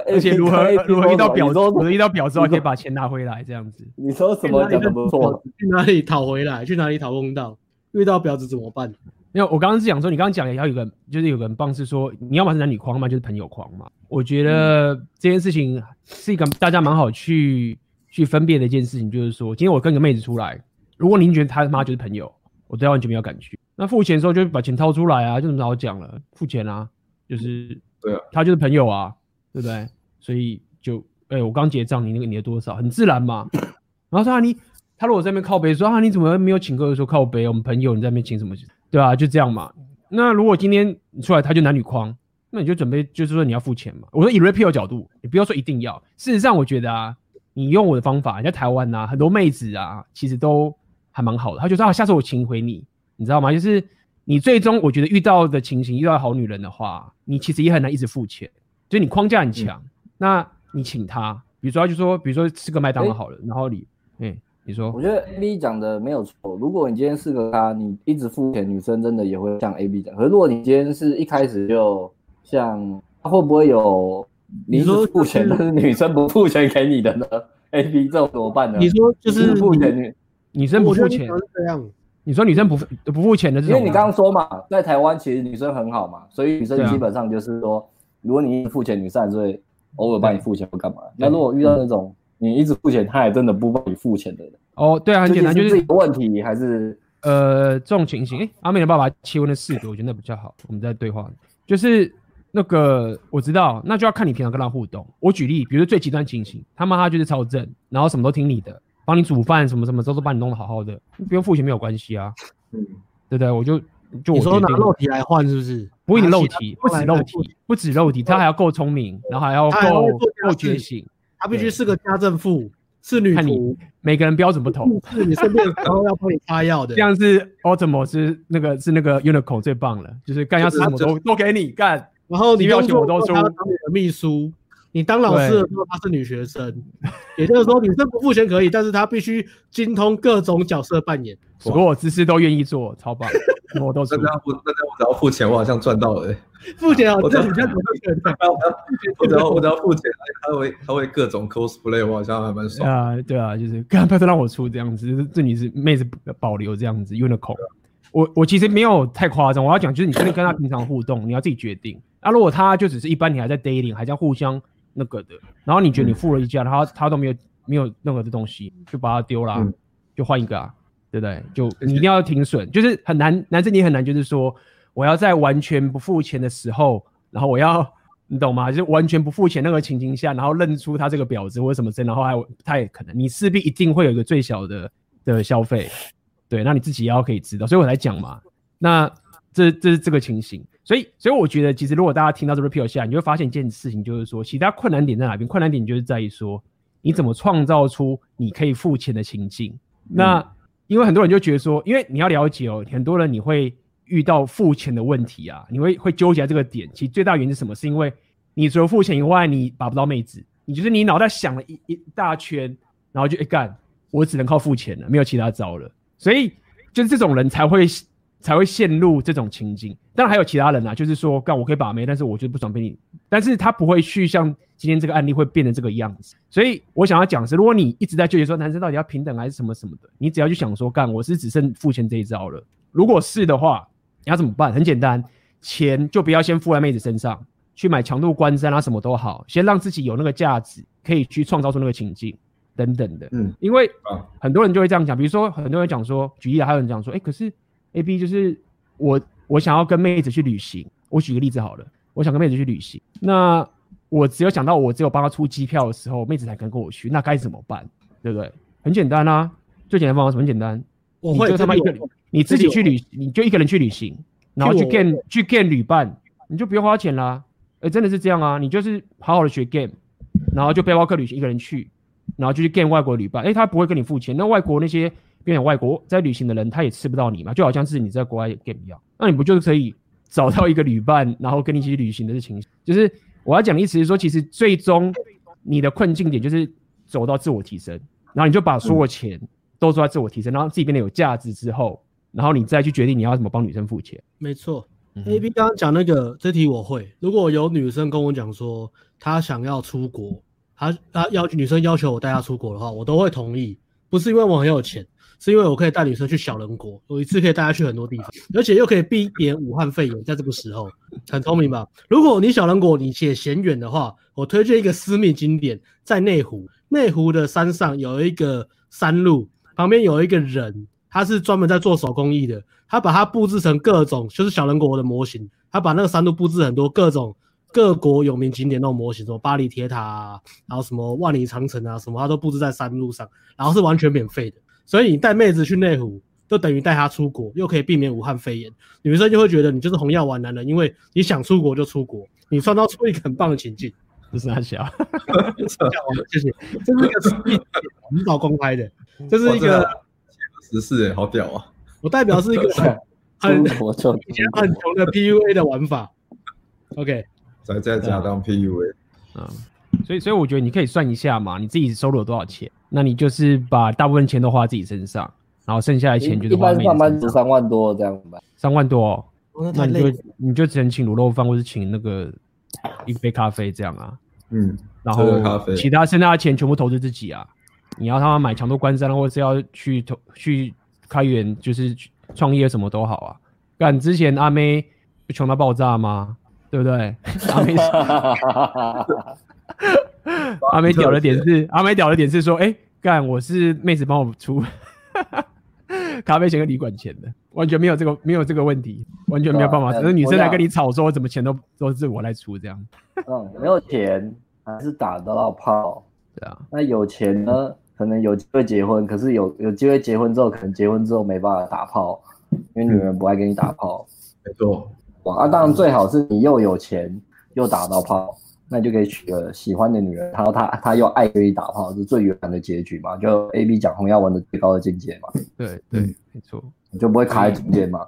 而且如何如何遇到婊子，如何遇到婊子的话可以把钱拿回来，这样子。你说什么讲的不错？去哪里讨回来？去哪里讨公道？遇到婊子怎么办？因为我刚刚是讲说，你刚刚讲也要有个，就是有个人棒是说，你要么是男女框嘛，就是朋友框嘛。我觉得这件事情是一个大家蛮好去去分辨的一件事情，就是说，今天我跟个妹子出来，如果您觉得她妈就是朋友，我对他完全没有感觉。那付钱的时候就把钱掏出来啊，就这么好讲了，付钱啊，就是对啊，他就是朋友啊。对不对？所以就，哎、欸，我刚结账，你那个你的多少？很自然嘛。然后说啊，你他如果在那边靠背说啊，你怎么没有请客？的时候靠背，我们朋友你在那边请什么？对啊，就这样嘛。那如果今天你出来他就男女框，那你就准备就是说你要付钱嘛。我说以 repeal 角度，你不要说一定要。事实上，我觉得啊，你用我的方法，你在台湾啊，很多妹子啊，其实都还蛮好的。他就说啊，下次我请回你，你知道吗？就是你最终我觉得遇到的情形，遇到好女人的话，你其实也很难一直付钱。就你框架很强，嗯，那你请她，比如说他就说，比如说吃个麦当劳好了，欸，然后你，嗯，欸，你说，我觉得 A B 讲的没有错。如果你今天是个他，你一直付钱，女生真的也会像 A B 讲。可是如果你今天是一开始就像，他会不会有你说付钱，但是女生不付钱给你的呢？A B 这种怎么办呢？你说就是付钱女女生不付钱这样，你说女生不不付钱的这种，因为你刚刚说嘛，在台湾其实女生很好嘛，所以女生基本上就是说。如果你一直付钱，女生还是会偶尔帮你付钱或干嘛？那如果遇到那种你一直付钱，她还真的不帮你付钱的人，哦，对啊，很简单，就是这个问题还是呃这种情形。诶、欸，阿美的爸爸切温的四个，我觉得那比较好。我们在对话，就是那个我知道，那就要看你平常跟他互动。我举例，比如说最极端情形，他妈他就是超正，然后什么都听你的，帮你煮饭，什么什么都是帮你弄得好好的，不用付钱没有关系啊。嗯，对不对？我就就我你说拿肉体来换是不是？不一定肉体，不止肉体，不止肉体，他还要够聪明，然后还要够够觉醒，他必须是个家政妇，是女仆。每个人标准不同，是你身边的朋友要帮你擦药的。这样是 Ultimo 是那个是那个 Unicorn 最棒了，就是干要吃什么都都给你干，然后你要求我都出。他当你的秘书。你当老师的时候，她是女学生，也就是说，女生不付钱可以，但是她必须精通各种角色扮演，所有姿势都愿意做，超棒。我都是。那这样不，那这样我只要付钱，我好像赚到了。付钱啊！我只要，我只要，我只要，我只要付钱，他会，他会各种 cosplay，我好像还蛮爽。啊，对啊，就是刚才都让我出这样子，这里是妹子保留这样子，Unicorn。我我其实没有太夸张，我要讲就是你真的跟他平常互动，你要自己决定。啊，如果他就只是一般，你还在 dating，还在互相。那个的，然后你觉得你付了一价，他他都没有没有任何的东西，就把它丢了，嗯、就换一个啊，对不对？就你一定要停损，就是很难，男生你很难，就是说我要在完全不付钱的时候，然后我要 你懂吗？就是完全不付钱那个情形下，然后认出他这个婊子或者什么真，然后还他也可能，你势必一定会有一个最小的的消费，对，那你自己也要可以知道，所以我才讲嘛，那这这是这个情形。所以，所以我觉得，其实如果大家听到这个 repeal 下来，你会发现一件事情，就是说，其他困难点在哪边？困难点就是在于说，你怎么创造出你可以付钱的情境。那因为很多人就觉得说，因为你要了解哦，很多人你会遇到付钱的问题啊，你会会纠结这个点。其实最大原因是什么？是因为你除了付钱以外，你把不到妹子，你就是你脑袋想了一一大圈，然后就一干，我只能靠付钱了，没有其他招了。所以就是这种人才会。才会陷入这种情境，当然还有其他人啊，就是说，干我可以把妹，但是我就不爽被你，但是他不会去像今天这个案例会变成这个样子。所以我想要讲是，如果你一直在纠结说男生到底要平等还是什么什么的，你只要去想说，干我是只剩付钱这一招了。如果是的话，你要怎么办？很简单，钱就不要先付在妹子身上，去买强度关山啊，什么都好，先让自己有那个价值，可以去创造出那个情境等等的。嗯，因为很多人就会这样讲，比如说很多人讲说，举例还有人讲说，哎、欸，可是。A B 就是我，我想要跟妹子去旅行。我举个例子好了，我想跟妹子去旅行。那我只有想到我只有帮她出机票的时候，妹子才肯跟我去。那该怎么办？对不对？很简单啊，最简单方法很简单，我会你就他妈一个人，你自己去旅，你就一个人去旅行，然后去 game 去 game 旅伴，你就不用花钱啦。哎、欸，真的是这样啊，你就是好好的学 game，然后就背包客旅行一个人去，然后就去 game 外国旅伴。哎、欸，他不会跟你付钱，那外国那些。变成外国在旅行的人，他也吃不到你嘛，就好像是你在国外 game 一样。那你不就是可以 找到一个旅伴，然后跟你一起旅行的事情？就是我要讲的意思是说，其实最终你的困境点就是走到自我提升，然后你就把所有钱都做在自我提升，然后自己变得有价值之后，然后你再去决定你要怎么帮女生付钱。没错，A B 刚刚讲那个这题我会，如果有女生跟我讲说她想要出国，她她要女生要求我带她出国的话，我都会同意，不是因为我很有钱。是因为我可以带女生去小人国，我一次可以带她去很多地方，而且又可以避免武汉肺炎。在这个时候，很聪明吧？如果你小人国你且嫌远的话，我推荐一个私密景点，在内湖。内湖的山上有一个山路，旁边有一个人，他是专门在做手工艺的。他把它布置成各种，就是小人国的模型。他把那个山路布置很多各种各国有名景点那种模型，什么巴黎铁塔啊，然后什么万里长城啊，什么他都布置在山路上，然后是完全免费的。所以你带妹子去内湖，就等于带她出国，又可以避免武汉肺炎。女生就会觉得你就是红药丸男人，因为你想出国就出国，你创造出一个很棒的情境。不 是很小，谢谢。这是一个实例，很早公开的，这是一个十四哎，好屌啊！我代表是一个 很以前很穷的 PUA 的玩法。OK，再再加当 PUA 啊。所以，所以我觉得你可以算一下嘛，你自己收入有多少钱？那你就是把大部分钱都花自己身上，然后剩下的钱就是花妹子身上。一般上班值三万多这样吧？三万多，哦，哦，那，那你就你就只能请卤肉饭，或是请那个一杯咖啡这样啊。嗯，然后其他剩下的钱全部投资自己啊。你要他们买强度关山，或者是要去投去开源，就是创业什么都好啊。干之前阿妹不穷到爆炸吗？对不对？阿妹。阿妹屌的点是，阿妹屌的点是说，哎、欸，干我是妹子帮我出 咖啡钱跟旅馆钱的，完全没有这个没有这个问题，完全没有办法。只是女生来跟你吵说，怎么钱都都是我来出这样。嗯，没有钱还是打得到炮。对啊，那有钱呢，可能有机会结婚，可是有有机会结婚之后，可能结婚之后没办法打炮，因为女人不爱跟你打炮。没错。啊，当然最好是你又有钱又打到炮，那你就可以娶个喜欢的女人，然后她她又爱跟你打炮，是最圆满的结局嘛？就 A B 讲红药丸的最高的境界嘛？对对，没错，你就不会卡在中间嘛？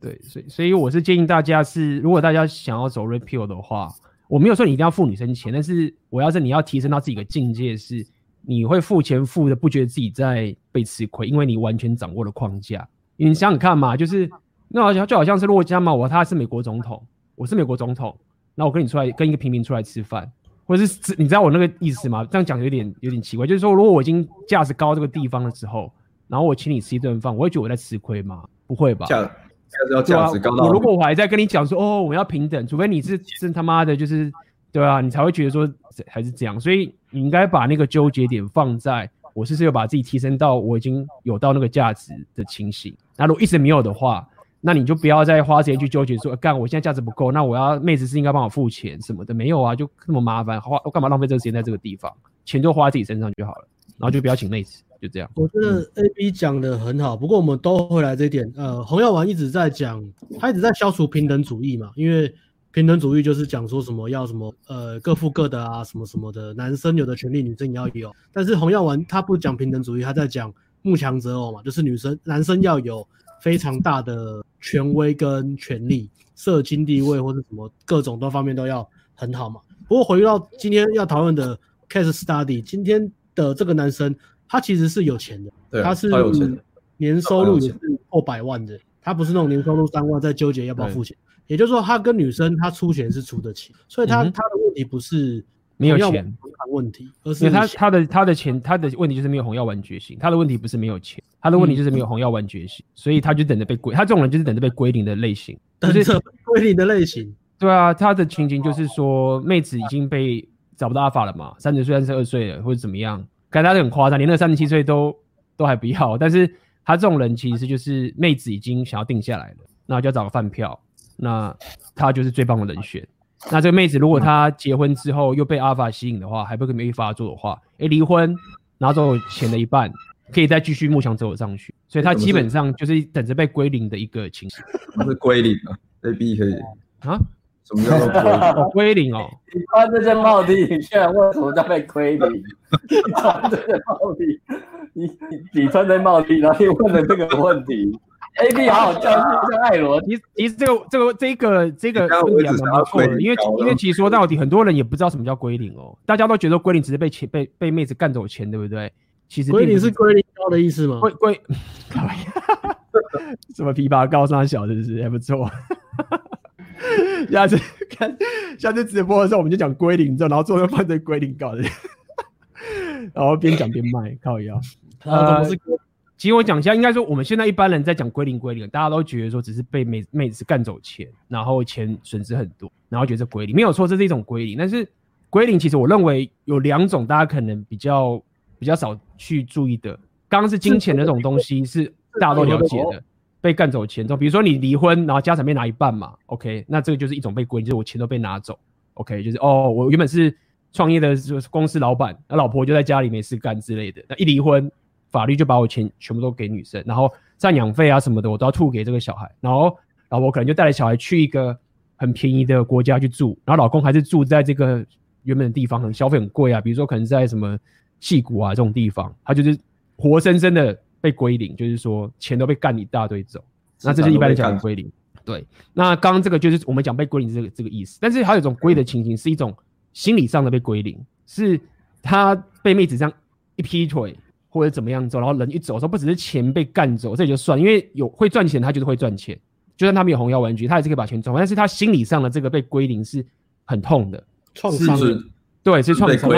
对，所以所以我是建议大家是，如果大家想要走 Red Pill 的话，我没有说你一定要付女生钱，但是我要是你要提升到自己的境界是，你会付钱付的不觉得自己在被吃亏，因为你完全掌握了框架。你想想看嘛，就是。那好像就好像是如果加嘛，我他是美国总统，我是美国总统，那我跟你出来跟一个平民出来吃饭，或者是你知道我那个意思吗？这样讲有点有点奇怪，就是说如果我已经价值高这个地方的时候，然后我请你吃一顿饭，我会觉得我在吃亏吗？不会吧？价值价值高到、啊、我如果我还在跟你讲说哦，我要平等，除非你是真他妈的，就是对啊，你才会觉得说还是这样，所以你应该把那个纠结点放在我是不是有把自己提升到我已经有到那个价值的情形，那如果一直没有的话。那你就不要再花时间去纠结说，干我现在价值不够，那我要妹子是应该帮我付钱什么的，没有啊，就那么麻烦，花我干嘛浪费这个时间在这个地方？钱就花在自己身上就好了，然后就不要请妹子，就这样。我觉得 A B 讲的很好，不过我们都回来这一点，呃，红药丸一直在讲，他一直在消除平等主义嘛，因为平等主义就是讲说什么要什么呃各付各的啊，什么什么的，男生有的权利女生也要有，但是红药丸他不讲平等主义，他在讲慕强择偶嘛，就是女生男生要有。非常大的权威跟权利，社经地位或者什么各种多方面都要很好嘛。不过回到今天要讨论的 case study，今天的这个男生他其实是有钱的，对他是年收入也是过百万的，他不是那种年收入三万在纠结要不要付钱。也就是说，他跟女生他出钱是出得起，所以他、嗯、他的问题不是。没有钱问题，而是他他的他的钱他的问题就是没有红药丸觉醒，他的问题不是没有钱，他的问题就是没有红药丸觉醒，所以他就等着被归，他这种人就是等着被归零的类型，等着归零的类型。对啊，他的情景就是说，妹子已经被找不到阿法了嘛，三十岁、三十二岁了或者怎么样，感觉他很夸张，连那三十七岁都都还不要，但是他这种人其实就是妹子已经想要定下来了，那就要找个饭票，那他就是最棒的人选。那这个妹子如果她结婚之后又被阿尔法吸引的话，还不可以没法做的话，诶，离婚拿走钱的一半，可以再继续慕强择偶上去，所以她基本上就是等着被归零的一个情形。什么是归零啊被逼可以啊？什么叫做归零哦？你穿这件帽 T，你居然问什么叫被归零？你穿这件帽 T，你你你穿这帽 T，然后你问了这个问题。A B 好好教训一下艾罗，其实其实这个这个这个这个问题还蛮不错的，因为因为其实说到底，很多人也不知道什么叫归零哦，大家都觉得归零只是被钱被被妹子干走钱，对不对？其实归零是归零高的意思吗？归归，什么枇杷膏上小是不是还不错？下次看下次直播的时候我们就讲归零之后，然后做个犯罪归零搞的，然后边讲边卖，靠腰。啊，怎么是？其实我讲一下，应该说我们现在一般人在讲归零归零，大家都觉得说只是被妹妹子干走钱，然后钱损失很多，然后觉得归零没有错，这是一种归零。但是归零其实我认为有两种，大家可能比较比较少去注意的。刚刚是金钱的那种东西是大家都了解的，被干走钱，就比如说你离婚，然后家产被拿一半嘛，OK，那这个就是一种被归，就是我钱都被拿走，OK，就是哦，我原本是创业的就是公司老板，那老婆就在家里没事干之类的，那一离婚。法律就把我钱全部都给女生，然后赡养费啊什么的，我都要吐给这个小孩。然后老婆可能就带着小孩去一个很便宜的国家去住，然后老公还是住在这个原本的地方，很消费很贵啊，比如说可能在什么矽谷啊这种地方，他就是活生生的被归零，就是说钱都被干一大堆走。那这是一般的讲归零。对，那刚刚这个就是我们讲被归零这个这个意思。但是还有一种归的情形，是一种心理上的被归零，是他被妹子这样一劈腿。或者怎么样走，然后人一走，说不只是钱被干走，这也就算，因为有会赚钱，他就是会赚钱。就算他没有红药玩具，他也是可以把钱赚回，但是他心理上的这个被归零是很痛的，创伤。对，是创伤。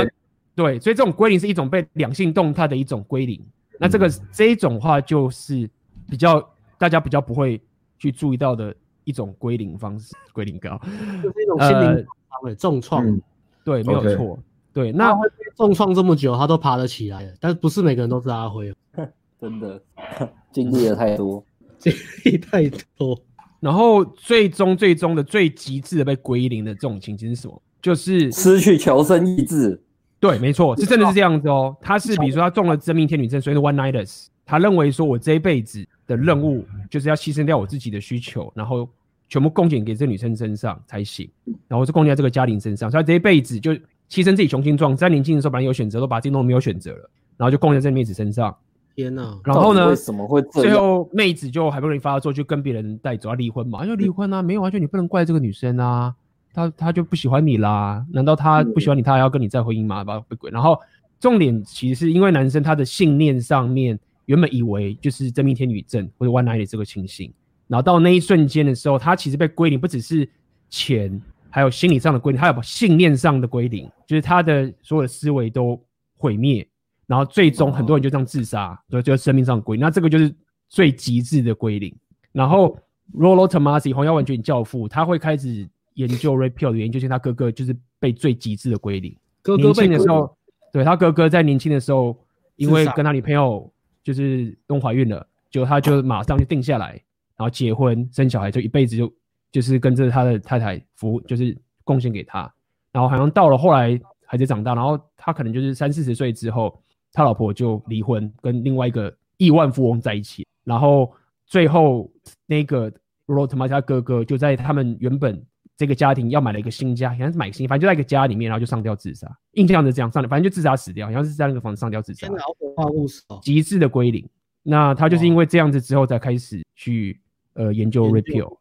对，所以这种归零是一种被两性动态的一种归零。那这个、嗯、这一种话就是比较大家比较不会去注意到的一种归零方式，归零高，就是一种心灵的重创、呃。对，没有错。Okay. 对，那重创这么久，他都爬得起来了，但是不是每个人都是阿辉，真的 经历了太多，经历太多。然后最终最终的最极致的被归零的这种情景是什么？就是失去求生意志。对，没错，是真的是这样子哦。他是比如说他中了真命天女症，所以是 one nighters，他认为说我这一辈子的任务就是要牺牲掉我自己的需求，然后全部贡献给这女生身上才行，然后是贡献在这个家庭身上，所以他这一辈子就牺牲自己雄心壮志，在年轻的时候本来有选择，都把自己弄没有选择了，然后就贡献在这妹子身上。天哪！然后呢？为什么会最后妹子就还不容易发作，就跟别人带走要离婚嘛？要离婚啊？没有啊，就你不能怪这个女生啊，她她就不喜欢你啦？难道他不喜欢你，他还要跟你再婚姻吗？把。然后重点其实是因为男生他的信念上面原本以为就是真命天女症或者 one night 这个情形，然后到那一瞬间的时候，他其实被归零，不只是钱，还有心理上的归零，还有信念上的归零，就是他的所有的思维都毁灭。然后最终很多人就这样自杀，所以就生命上归零。那这个就是最极致的归零。然后 Rollo Tomassi 黄药丸卷教父，他会开始研究 Red Pill 的原因，就是他哥哥就是被最极致的归零。哥哥年轻的时候，对他哥哥在年轻的时候，因为跟他女朋友就是都怀孕了，就他就马上就定下来，然后结婚生小孩，就一辈子就就是跟着他的太太服，就是贡献给他。然后好像到了后来孩子长大，然后他可能就是三四十岁之后。他老婆就离婚，跟另外一个亿万富翁在一起，然后最后那个罗罗特玛他哥哥就在他们原本这个家庭要买了一个新家，好像是买新，反正就在一个家里面，然后就上吊自杀，印象是这样上的，反正就自杀死掉，好像是在那个房子上吊自杀。真的好可怕故事哦！极致的归零。那他就是因为这样子之后，才开始去呃研究 Red Pill，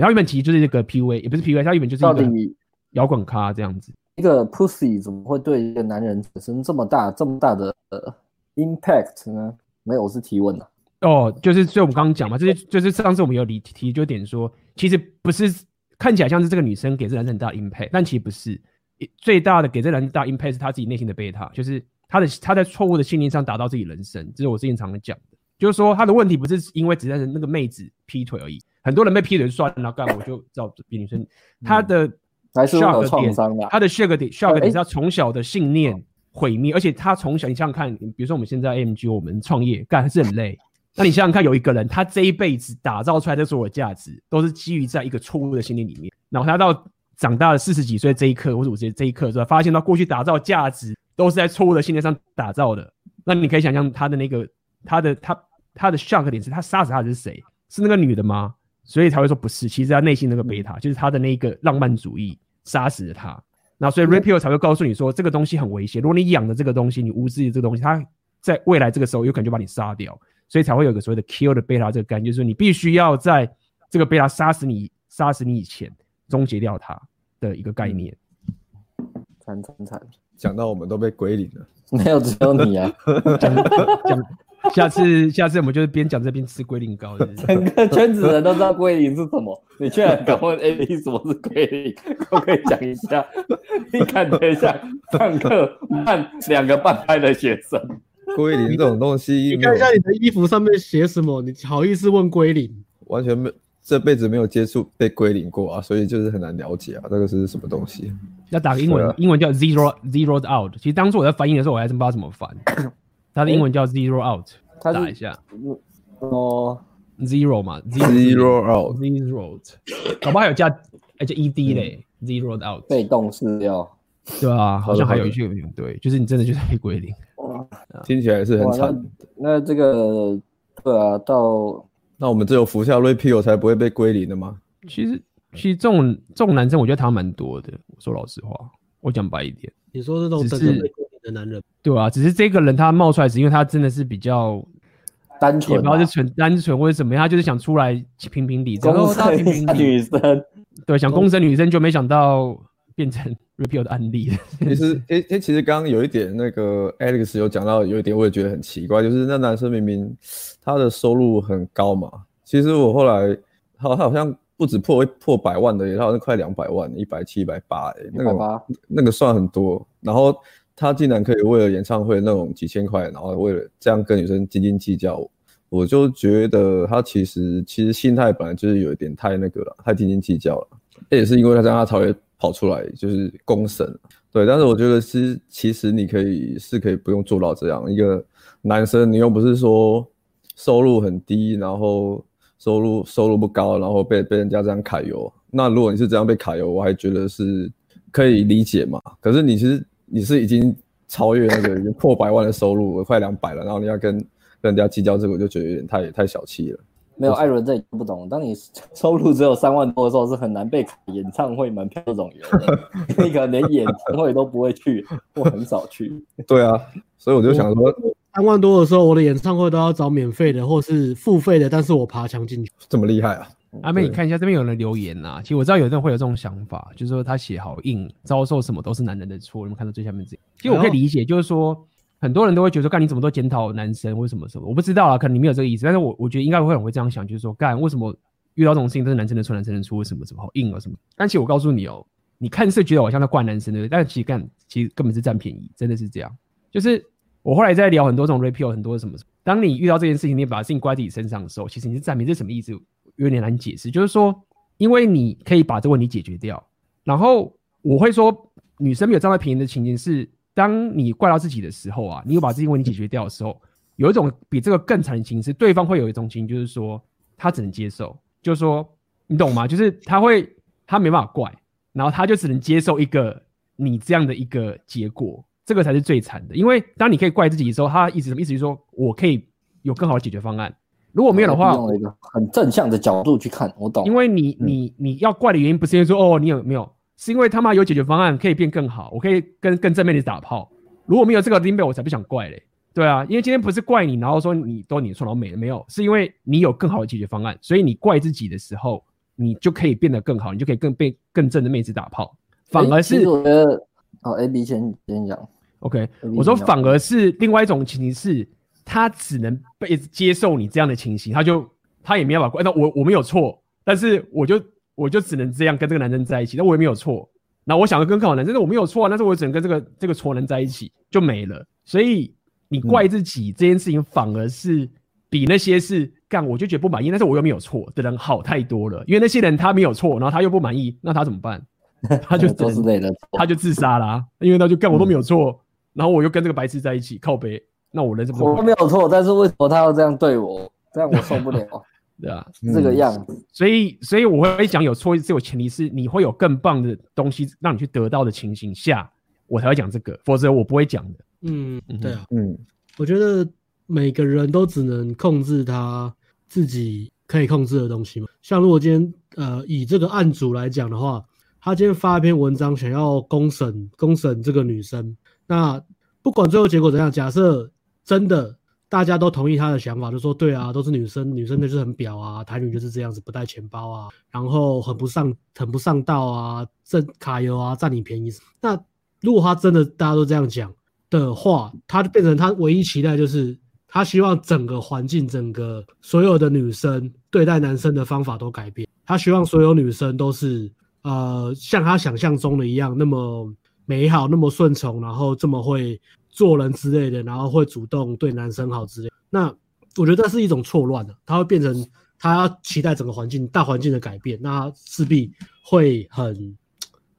他原本其实就是这个 PUA，也不是 PUA，他原本就是一个摇滚咖这样子。一个 pussy 怎么会对一个男人产生这么大、这么大的、呃、impact 呢？没有，我是提问的。哦，就是所以我们刚刚讲嘛，就是就是上次我们有提提就点说，其实不是看起来像是这个女生给这男生很大 impact，但其实不是，最大的给这男生大 impact 是他自己内心的贝塔，就是他的他在错误的信念上打到自己人生。这是我之前常常讲的，就是说他的问题不是因为只是那个妹子劈腿而已，很多人被劈腿就算了，干我就找别女生，他的。嗯还是有创伤的。他的 shock 点，shock 点是他从小的信念毁灭，而且他从小，你想想看，比如说我们现在 AMG，我们创业干还是很累。那你想想看，有一个人，他这一辈子打造出来的所有价值，都是基于在一个错误的信念里面。然后他到长大了四十几岁这一刻，或者五十这一刻，是吧？发现他过去打造价值都是在错误的信念上打造的。那你可以想象他的那个，他的他他的 shock 点是他杀死他的是谁？是那个女的吗？所以才会说不是，其实他内心那个贝塔就是他的那个浪漫主义杀死了他。那所以 Red Pill 才会告诉你说这个东西很危险。如果你养的这个东西，你无知的这个东西，它在未来这个时候有可能就把你杀掉。所以才会有个所谓的 kill 的贝塔这个概念，就是说你必须要在这个贝塔杀死你、杀死你以前终结掉它的一个概念。惨惨惨！讲到我们都被归零了，没有只有你啊！讲。下次，下次我们就是边讲这边吃龟苓膏。整个圈子人都知道龟苓是什么，你居然敢问 A B 什么是龟苓？我可以讲一下。你感觉一下，上课慢两个半拍的学生。龟苓这种东西，你看一下你的衣服上面写什么？你好意思问归零？完全没，这辈子没有接触被归零过啊，所以就是很难了解啊，这个是什么东西？要打个英文，啊、英文叫 zero zeroed out。其实当初我在翻译的时候，我还真不知道怎么翻。它的英文叫 zero out，打一下，哦，zero 嘛，zero out，zero，搞不好还有加，而且 ed 嘞，zero out，被动式要，对啊，好像还有一句对，就是你真的就是被归零，听起来是很惨。那这个，对啊，到那我们只有服下 repeal 才不会被归零的吗？其实，其实这种这种男生，我觉得他蛮多的。我说老实话，我讲白一点，你说这种只是。的男人对啊，只是这个人他冒出来，是因为他真的是比较单纯，也不知道是纯单纯或者怎么样，他就是想出来评评理，公审女生，对，想公审女生，就没想到变成 Pill 的案例。其实，诶、欸、哎，其实刚刚有一点那个 Alex 有讲到，有一点我也觉得很奇怪，就是那男生明明他的收入很高嘛，其实我后来他他好像不止破破百万的，他好像快两百万，一百七、一百八，哎，那个那个算很多，然后。他竟然可以为了演唱会那种几千块，然后为了这样跟女生斤斤计较，我就觉得他其实其实心态本来就是有一点太那个了，太斤斤计较了。这也是因为他这样，他才会跑出来就是公审。对，但是我觉得是其实你可以是可以不用做到这样。一个男生，你又不是说收入很低，然后收入收入不高，然后被被人家这样揩油。那如果你是这样被揩油，我还觉得是可以理解嘛。可是你其实。你是已经超越那个已经破百万的收入，快两百了，然后你要跟跟人家计较这个，我就觉得有点太太小气了。没有艾伦这里不懂。当你收入只有三万多的时候，是很难被演唱会门票这种游的。那个连演唱会都不会去，我很少去。对啊，所以我就想说，三万多的时候，我的演唱会都要找免费的或是付费的，但是我爬墙进去，这么厉害啊！阿妹，你看一下这边有人留言呐、啊。其实我知道有人会有这种想法，就是说他写好硬，遭受什么都是男人的错。你们看到最下面这，其实我可以理解，就是说很多人都会觉得说，干你怎么都检讨男生为什么什么？我不知道啊，可能你没有这个意思，但是我我觉得应该会很会这样想，就是说干为什么遇到这种事情都是男生的错，男生的错，为什么什么好硬啊什么？但其实我告诉你哦，你看似觉得我像在怪男生对不对？但其实干其实根本是占便宜，真的是这样。就是我后来在聊很多这种 rapeo，很多什么，当你遇到这件事情，你把事情怪在自己身上的时候，其实你是占便宜，这是什么意思？有点难解释，就是说，因为你可以把这个问题解决掉，然后我会说，女生没有占到便宜的情形是，当你怪到自己的时候啊，你有把这些问题解决掉的时候，有一种比这个更惨的情形是，对方会有一种情形，就是说他只能接受，就是说你懂吗？就是他会他没办法怪，然后他就只能接受一个你这样的一个结果，这个才是最惨的。因为当你可以怪自己的时候，他意思什么意思？就是说我可以有更好的解决方案。如果没有的话，用了一个很正向的角度去看，我懂。因为你你你要怪的原因不是因为说哦你有没有，是因为他妈有解决方案可以变更好，我可以跟更正面的打炮。如果没有这个林北，我才不想怪嘞。对啊，因为今天不是怪你，然后说你都你错，然后没了没有，是因为你有更好的解决方案，所以你怪自己的时候，你就可以变得更好，你就可以更被更正的妹子打炮。反而是、欸、我觉得，好，A B 先先讲，OK，我说反而是另外一种情形是。他只能被接受你这样的情形，他就他也没办法怪。那我我没有错，但是我就我就只能这样跟这个男生在一起。那我也没有错。那我想要跟更好男生，但我没有错，啊但是我只能跟这个这个挫男在一起就没了。所以你怪自己这件事情，反而是比那些是干我就觉得不满意，但是我又没有错的人好太多了。因为那些人他没有错，然后他又不满意，那他怎么办？他就 都是累的，他就自杀啦、啊。因为他就干我都没有错，然后我又跟这个白痴在一起靠北。那我人生我没有错，但是为什么他要这样对我？这样我受不了。对啊，这个样子。所以，所以我会讲有错，只有前提是你会有更棒的东西让你去得到的情形下，我才会讲这个，否则我不会讲的。嗯，对啊，嗯，我觉得每个人都只能控制他自己可以控制的东西嘛。像如果今天呃以这个案主来讲的话，他今天发一篇文章想要公审公审这个女生，那不管最后结果怎样，假设。真的，大家都同意他的想法，就说对啊，都是女生，女生就是很婊啊，台女就是这样子，不带钱包啊，然后很不上，很不上道啊，挣卡油啊，占你便宜。那如果他真的大家都这样讲的话，他就变成他唯一期待就是他希望整个环境，整个所有的女生对待男生的方法都改变，他希望所有女生都是呃像他想象中的一样那么美好，那么顺从，然后这么会。做人之类的，然后会主动对男生好之类，那我觉得这是一种错乱的，他会变成他要期待整个环境大环境的改变，那他势必会很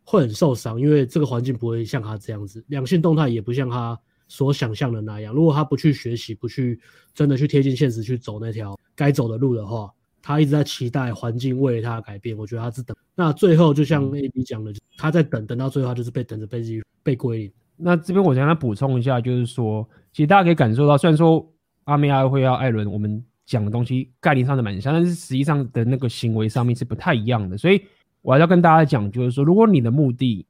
会很受伤，因为这个环境不会像他这样子，两性动态也不像他所想象的那样。如果他不去学习，不去真的去贴近现实去走那条该走的路的话，他一直在期待环境为他改变，我觉得他是等，那最后就像 A B 讲的，他在等等到最后，他就是被等着被被归零。那这边我想要补充一下，就是说，其实大家可以感受到，虽然说阿妹、阿辉、艾伦，我们讲的东西概念上的蛮像，但是实际上的那个行为上面是不太一样的。所以我还要跟大家讲，就是说，如果你的目的，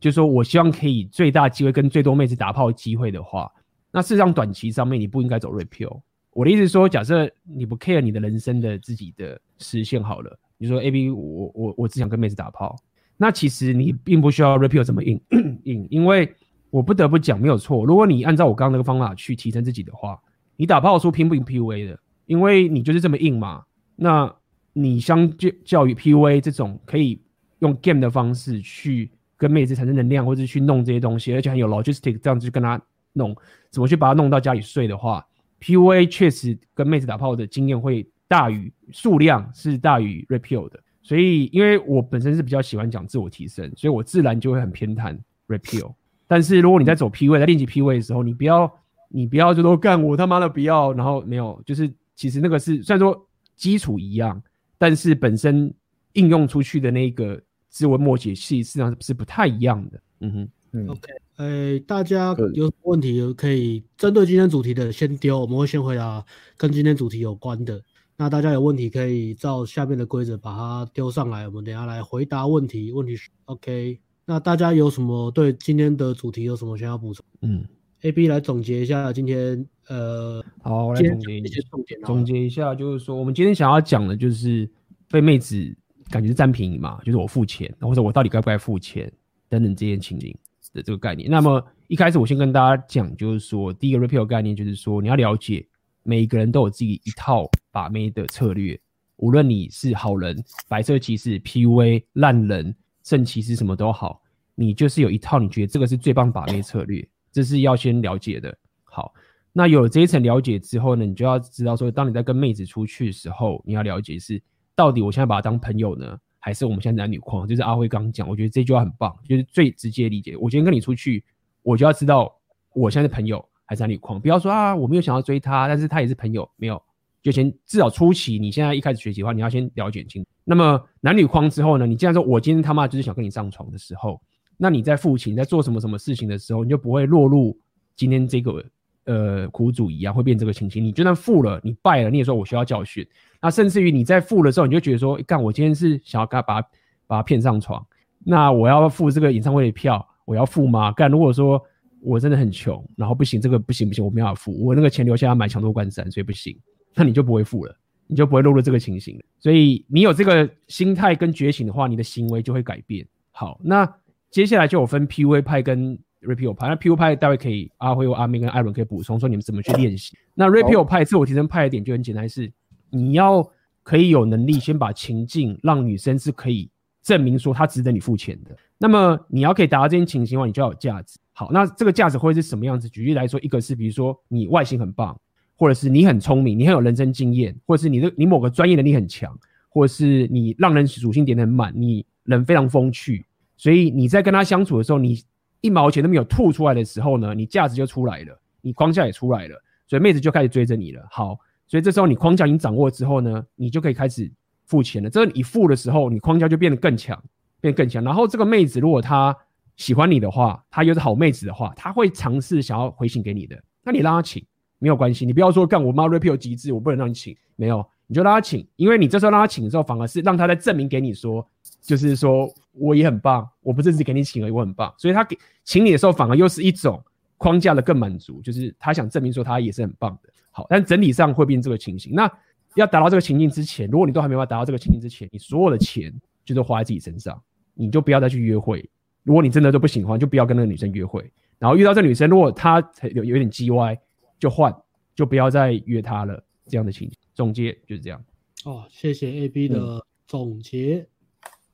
就是说我希望可以最大机会跟最多妹子打炮机会的话，那事实上短期上面你不应该走 rapio。我的意思是说，假设你不 care 你的人生的自己的实现好了，你说 A B，我我我只想跟妹子打炮，那其实你并不需要 rapio 这么硬 硬，因为。我不得不讲，没有错。如果你按照我刚刚那个方法去提升自己的话，你打炮输拼不赢 PUA 的，因为你就是这么硬嘛。那你相较较于 PUA 这种可以用 game 的方式去跟妹子产生能量，或者去弄这些东西，而且很有 logistic 这样子去跟他弄，怎么去把他弄到家里睡的话，PUA 确实跟妹子打炮的经验会大于数量是大于 repeal 的。所以，因为我本身是比较喜欢讲自我提升，所以我自然就会很偏袒 repeal。但是如果你在走 P 位，在练习 P 位的时候，你不要，你不要就说干我他妈的不要，然后没有，就是其实那个是虽然说基础一样，但是本身应用出去的那个自我默解系实际上是不太一样的。嗯哼，嗯，OK，哎、欸，大家有什么问题可以针对今天主题的先丢，我们会先回答跟今天主题有关的。那大家有问题可以照下面的规则把它丢上来，我们等下来回答问题。问题是 OK。那大家有什么对今天的主题有什么想要补充？嗯，AB 来总结一下今天呃，好，我来总结一些重点。总结一下就是说，我们今天想要讲的就是被妹子感觉是占便宜嘛，就是我付钱，或者我到底该不该付钱等等这些情形的这个概念。那么一开始我先跟大家讲，就是说第一个 repeal 概念就是说你要了解。每一个人都有自己一套把妹的策略，无论你是好人、白色骑士、PUA、烂人、圣骑士什么都好，你就是有一套，你觉得这个是最棒把妹策略，这是要先了解的。好，那有了这一层了解之后呢，你就要知道说，当你在跟妹子出去的时候，你要了解是到底我现在把她当朋友呢，还是我们现在男女框？就是阿辉刚讲，我觉得这句话很棒，就是最直接理解。我今天跟你出去，我就要知道我现在的朋友。还是男女框，不要说啊，我没有想要追她，但是她也是朋友，没有，就先至少初期，你现在一开始学习的话，你要先了解清楚。那么男女框之后呢，你既然说我今天他妈就是想跟你上床的时候，那你在付钱，在做什么什么事情的时候，你就不会落入今天这个呃苦主一样，会变这个情形。你就算付了，你败了，你也说我需要教训。那甚至于你在付的时候，你就觉得说，干，我今天是想要干把把他骗上床，那我要付这个演唱会的票，我要付吗？干，如果说。我真的很穷，然后不行，这个不行不行，我没法付，我那个钱留下来买强夺关山，所以不行，那你就不会付了，你就不会落入这个情形了。所以你有这个心态跟觉醒的话，你的行为就会改变。好，那接下来就有分 PUA 派跟 Repeal 派，那 PUA 派待会可以阿辉、阿明跟艾伦可以补充说你们怎么去练习。那 Repeal 派自我提升派的点就很简单，是你要可以有能力先把情境让女生是可以证明说她值得你付钱的。那么你要可以达到这件情形的话，你就要有价值。好，那这个价值会是什么样子？举例来说，一个是比如说你外形很棒，或者是你很聪明，你很有人生经验，或者是你的你某个专业能力很强，或者是你让人属性点很满，你人非常风趣，所以你在跟他相处的时候，你一毛钱都没有吐出来的时候呢，你价值就出来了，你框架也出来了，所以妹子就开始追着你了。好，所以这时候你框架已经掌握之后呢，你就可以开始付钱了。这个你付的时候，你框架就变得更强，变得更强。然后这个妹子如果她喜欢你的话，她又是好妹子的话，她会尝试想要回信给你的。那你让她请没有关系，你不要说干我妈 repeal 机制，我不能让你请，没有，你就让她请，因为你这时候让她请的时候，反而是让她在证明给你说，就是说我也很棒，我不是只给你请而已，我很棒。所以她给请你的时候，反而又是一种框架的更满足，就是她想证明说她也是很棒的。好，但整体上会变这个情形。那要达到这个情境之前，如果你都还没办法达到这个情境之前，你所有的钱就是花在自己身上，你就不要再去约会。如果你真的都不喜欢，就不要跟那个女生约会。然后遇到这女生，如果她有有点叽歪，就换，就不要再约他了。这样的情形，总结就是这样。哦，谢谢 AB 的总结。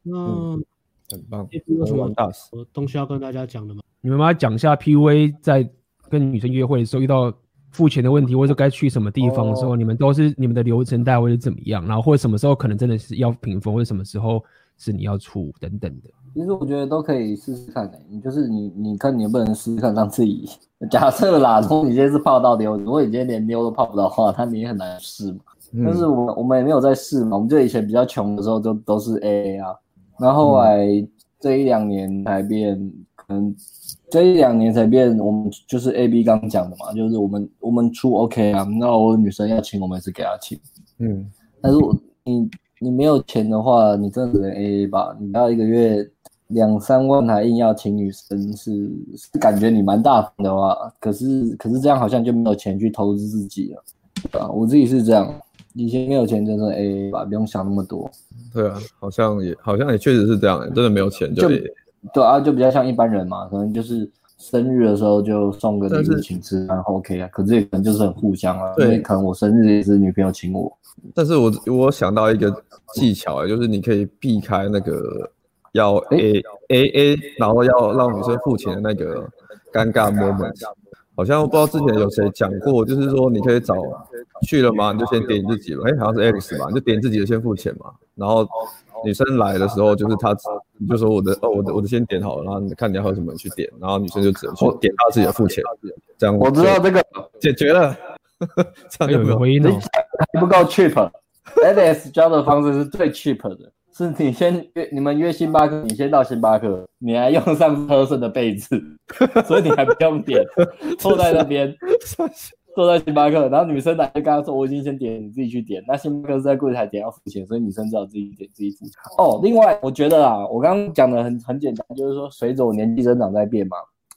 嗯、那、嗯、很棒。AB 有什么东西要跟大家讲的吗？你们帮他讲一下 PUA 在跟女生约会的时候遇到付钱的问题，或者该去什么地方的时候，哦、你们都是你们的流程大概会是怎么样？然后或者什么时候可能真的是要平分，或者什么时候是你要出等等的。其实我觉得都可以试试看的、欸，你就是你，你看你能不能试试看让自己。假设啦，如果你今天是泡到妞，如果你今天连妞都泡不到的话，那你也很难试嘛。嗯、但是我我们也没有在试嘛，我们就以前比较穷的时候就都是 AA 啊，然后后来这一两年才变，可能这一两年才变，我们就是 AB 刚讲的嘛，就是我们我们出 OK 啊，那我女生要请我们也是给她请，嗯，但是我你你没有钱的话，你真的只能 AA 吧，你要一个月。两三万还硬要请女生是，是感觉你蛮大方的话，可是可是这样好像就没有钱去投资自己了，啊，我自己是这样，以前没有钱就是 AA 吧，不用想那么多。对啊，好像也好像也确实是这样，真的没有钱就对啊，就比较像一般人嘛，可能就是生日的时候就送个礼物请吃饭 OK 啊，可是也可能就是很互相啊，对，因为可能我生日也是女朋友请我。但是我我想到一个技巧啊，就是你可以避开那个。要 A A A，然后要让女生付钱的那个尴尬 moment，好像我不知道之前有谁讲过，就是说你可以找去了吗？你就先点你自己了，哎，好像是 Alex 吧，你就点自己的先付钱嘛。然后女生来的时候，就是她，你就说我的哦，我的我的先点好了，然后你看你要喝什么你去点，然后女生就只能去点她自己的付钱，这样我知道这个解决了，这样有没有回音呢，还不够 cheap，Alex 教的方式是最 cheap 的。是你先约你们约星巴克，你先到星巴克，你还用上喝剩的被子，所以你还不用点，坐在那边，坐在星巴克，然后女生来就跟他说：“我已经先点，你自己去点。”那星巴克是在柜台点要付钱，所以女生只好自己点自己付钱。哦，另外我觉得啊，我刚刚讲的很很简单，就是说随着我年纪增长在变嘛。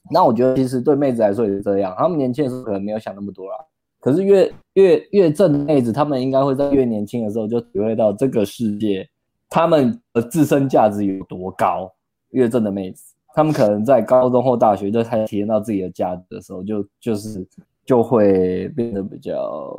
那我觉得其实对妹子来说也是这样，她们年轻的时候可能没有想那么多啦。可是越越越正的妹子，她们应该会在越年轻的时候就体会到这个世界，他们的自身价值有多高。越正的妹子，他们可能在高中或大学就开始体验到自己的价值的时候，就就是就会变得比较，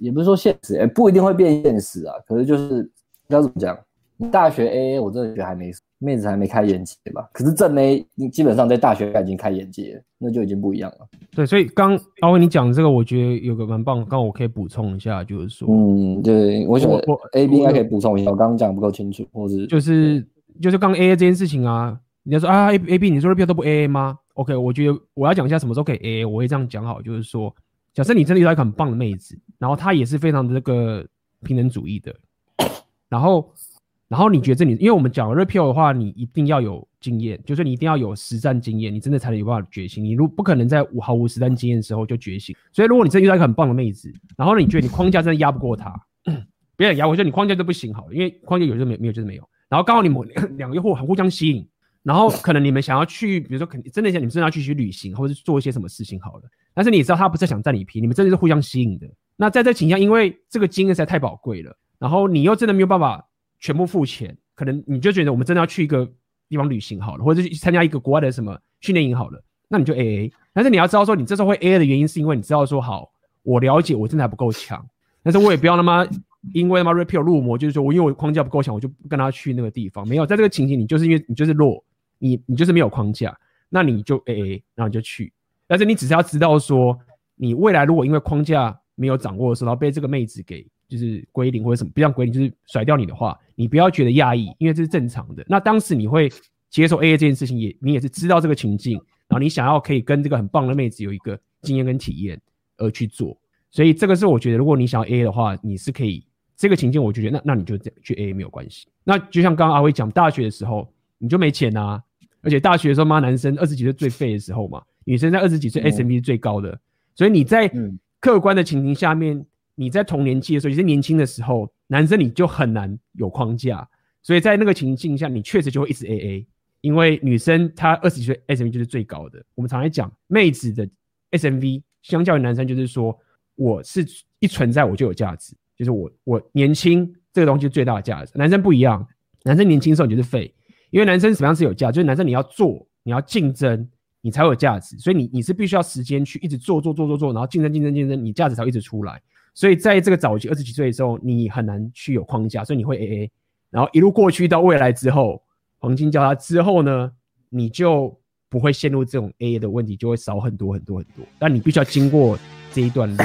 也不是说现实，哎，不一定会变现实啊。可是就是要怎么讲？你大学 AA，我真的觉得还没妹子还没开眼界吧。可是正 A，你基本上在大学已经开眼界了，那就已经不一样了。对，所以刚阿威你讲这个，我觉得有个蛮棒。刚我可以补充一下，就是说，嗯，对，我想我 A B 应该可以补充一下，我刚刚讲不够清楚，或是就是就是刚 A A 这件事情啊，你要说啊 A A B，你说的票都不 A A 吗？OK，我觉得我要讲一下什么时候可以 A A，我会这样讲好，就是说，假设你真的遇到一个很棒的妹子，然后她也是非常的这个平等主义的，然后。然后你觉得你，因为我们讲 repeal 的话，你一定要有经验，就是你一定要有实战经验，你真的才能有办法觉醒。你如不可能在无毫无实战经验的时候就觉醒。所以如果你真遇到一个很棒的妹子，然后你觉得你框架真的压不过她，别人压我觉得你框架都不行好了，因为框架有就是没，没有就是没有。然后刚好你们两个又互很互相吸引，然后可能你们想要去，比如说肯定真的想你们真的要去去旅行，或者是做一些什么事情好了。但是你知道他不是想占你便宜，你们真的是互相吸引的。那在这情况下，因为这个经验实在太宝贵了，然后你又真的没有办法全部付钱。可能你就觉得我们真的要去一个地方旅行好了，或者是去参加一个国外的什么训练营好了，那你就 AA。但是你要知道说，你这时候会 AA 的原因是因为你知道说，好，我了解我真的还不够强，但是我也不要他妈 因为他妈 repeal 入魔，就是说我因为我框架不够强，我就不跟他去那个地方。没有，在这个情形，你就是因为你就是弱，你你就是没有框架，那你就 AA，然后你就去。但是你只是要知道说，你未来如果因为框架没有掌握的时候，然后被这个妹子给。就是归零或者什么，不像归零，就是甩掉你的话，你不要觉得讶异，因为这是正常的。那当时你会接受 AA 这件事情也，也你也是知道这个情境，然后你想要可以跟这个很棒的妹子有一个经验跟体验而去做。所以这个是我觉得，如果你想要 AA 的话，你是可以这个情境，我就觉得那那你就这样去 AA 没有关系。那就像刚刚阿威讲，大学的时候你就没钱呐、啊，而且大学的时候嘛，男生二十几岁最废的时候嘛，女生在二十几岁 S M B 是最高的，嗯、所以你在客观的情形下面。你在同年纪的时候，也是年轻的时候，男生你就很难有框架，所以在那个情境下，你确实就会一直 AA，因为女生她二十几岁 SMV 就是最高的。我们常来讲，妹子的 SMV 相较于男生，就是说我是一存在我就有价值，就是我我年轻这个东西最大的价值。男生不一样，男生年轻的时候你就是废，因为男生什么样是有价，就是男生你要做，你要竞争，你才有价值，所以你你是必须要时间去一直做做做做做，然后竞争竞争竞争，你价值才会一直出来。所以在这个早期二十几岁的时候，你很难去有框架，所以你会 AA，然后一路过去到未来之后，黄金交叉之后呢，你就不会陷入这种 AA 的问题，就会少很多很多很多。但你必须要经过这一段路。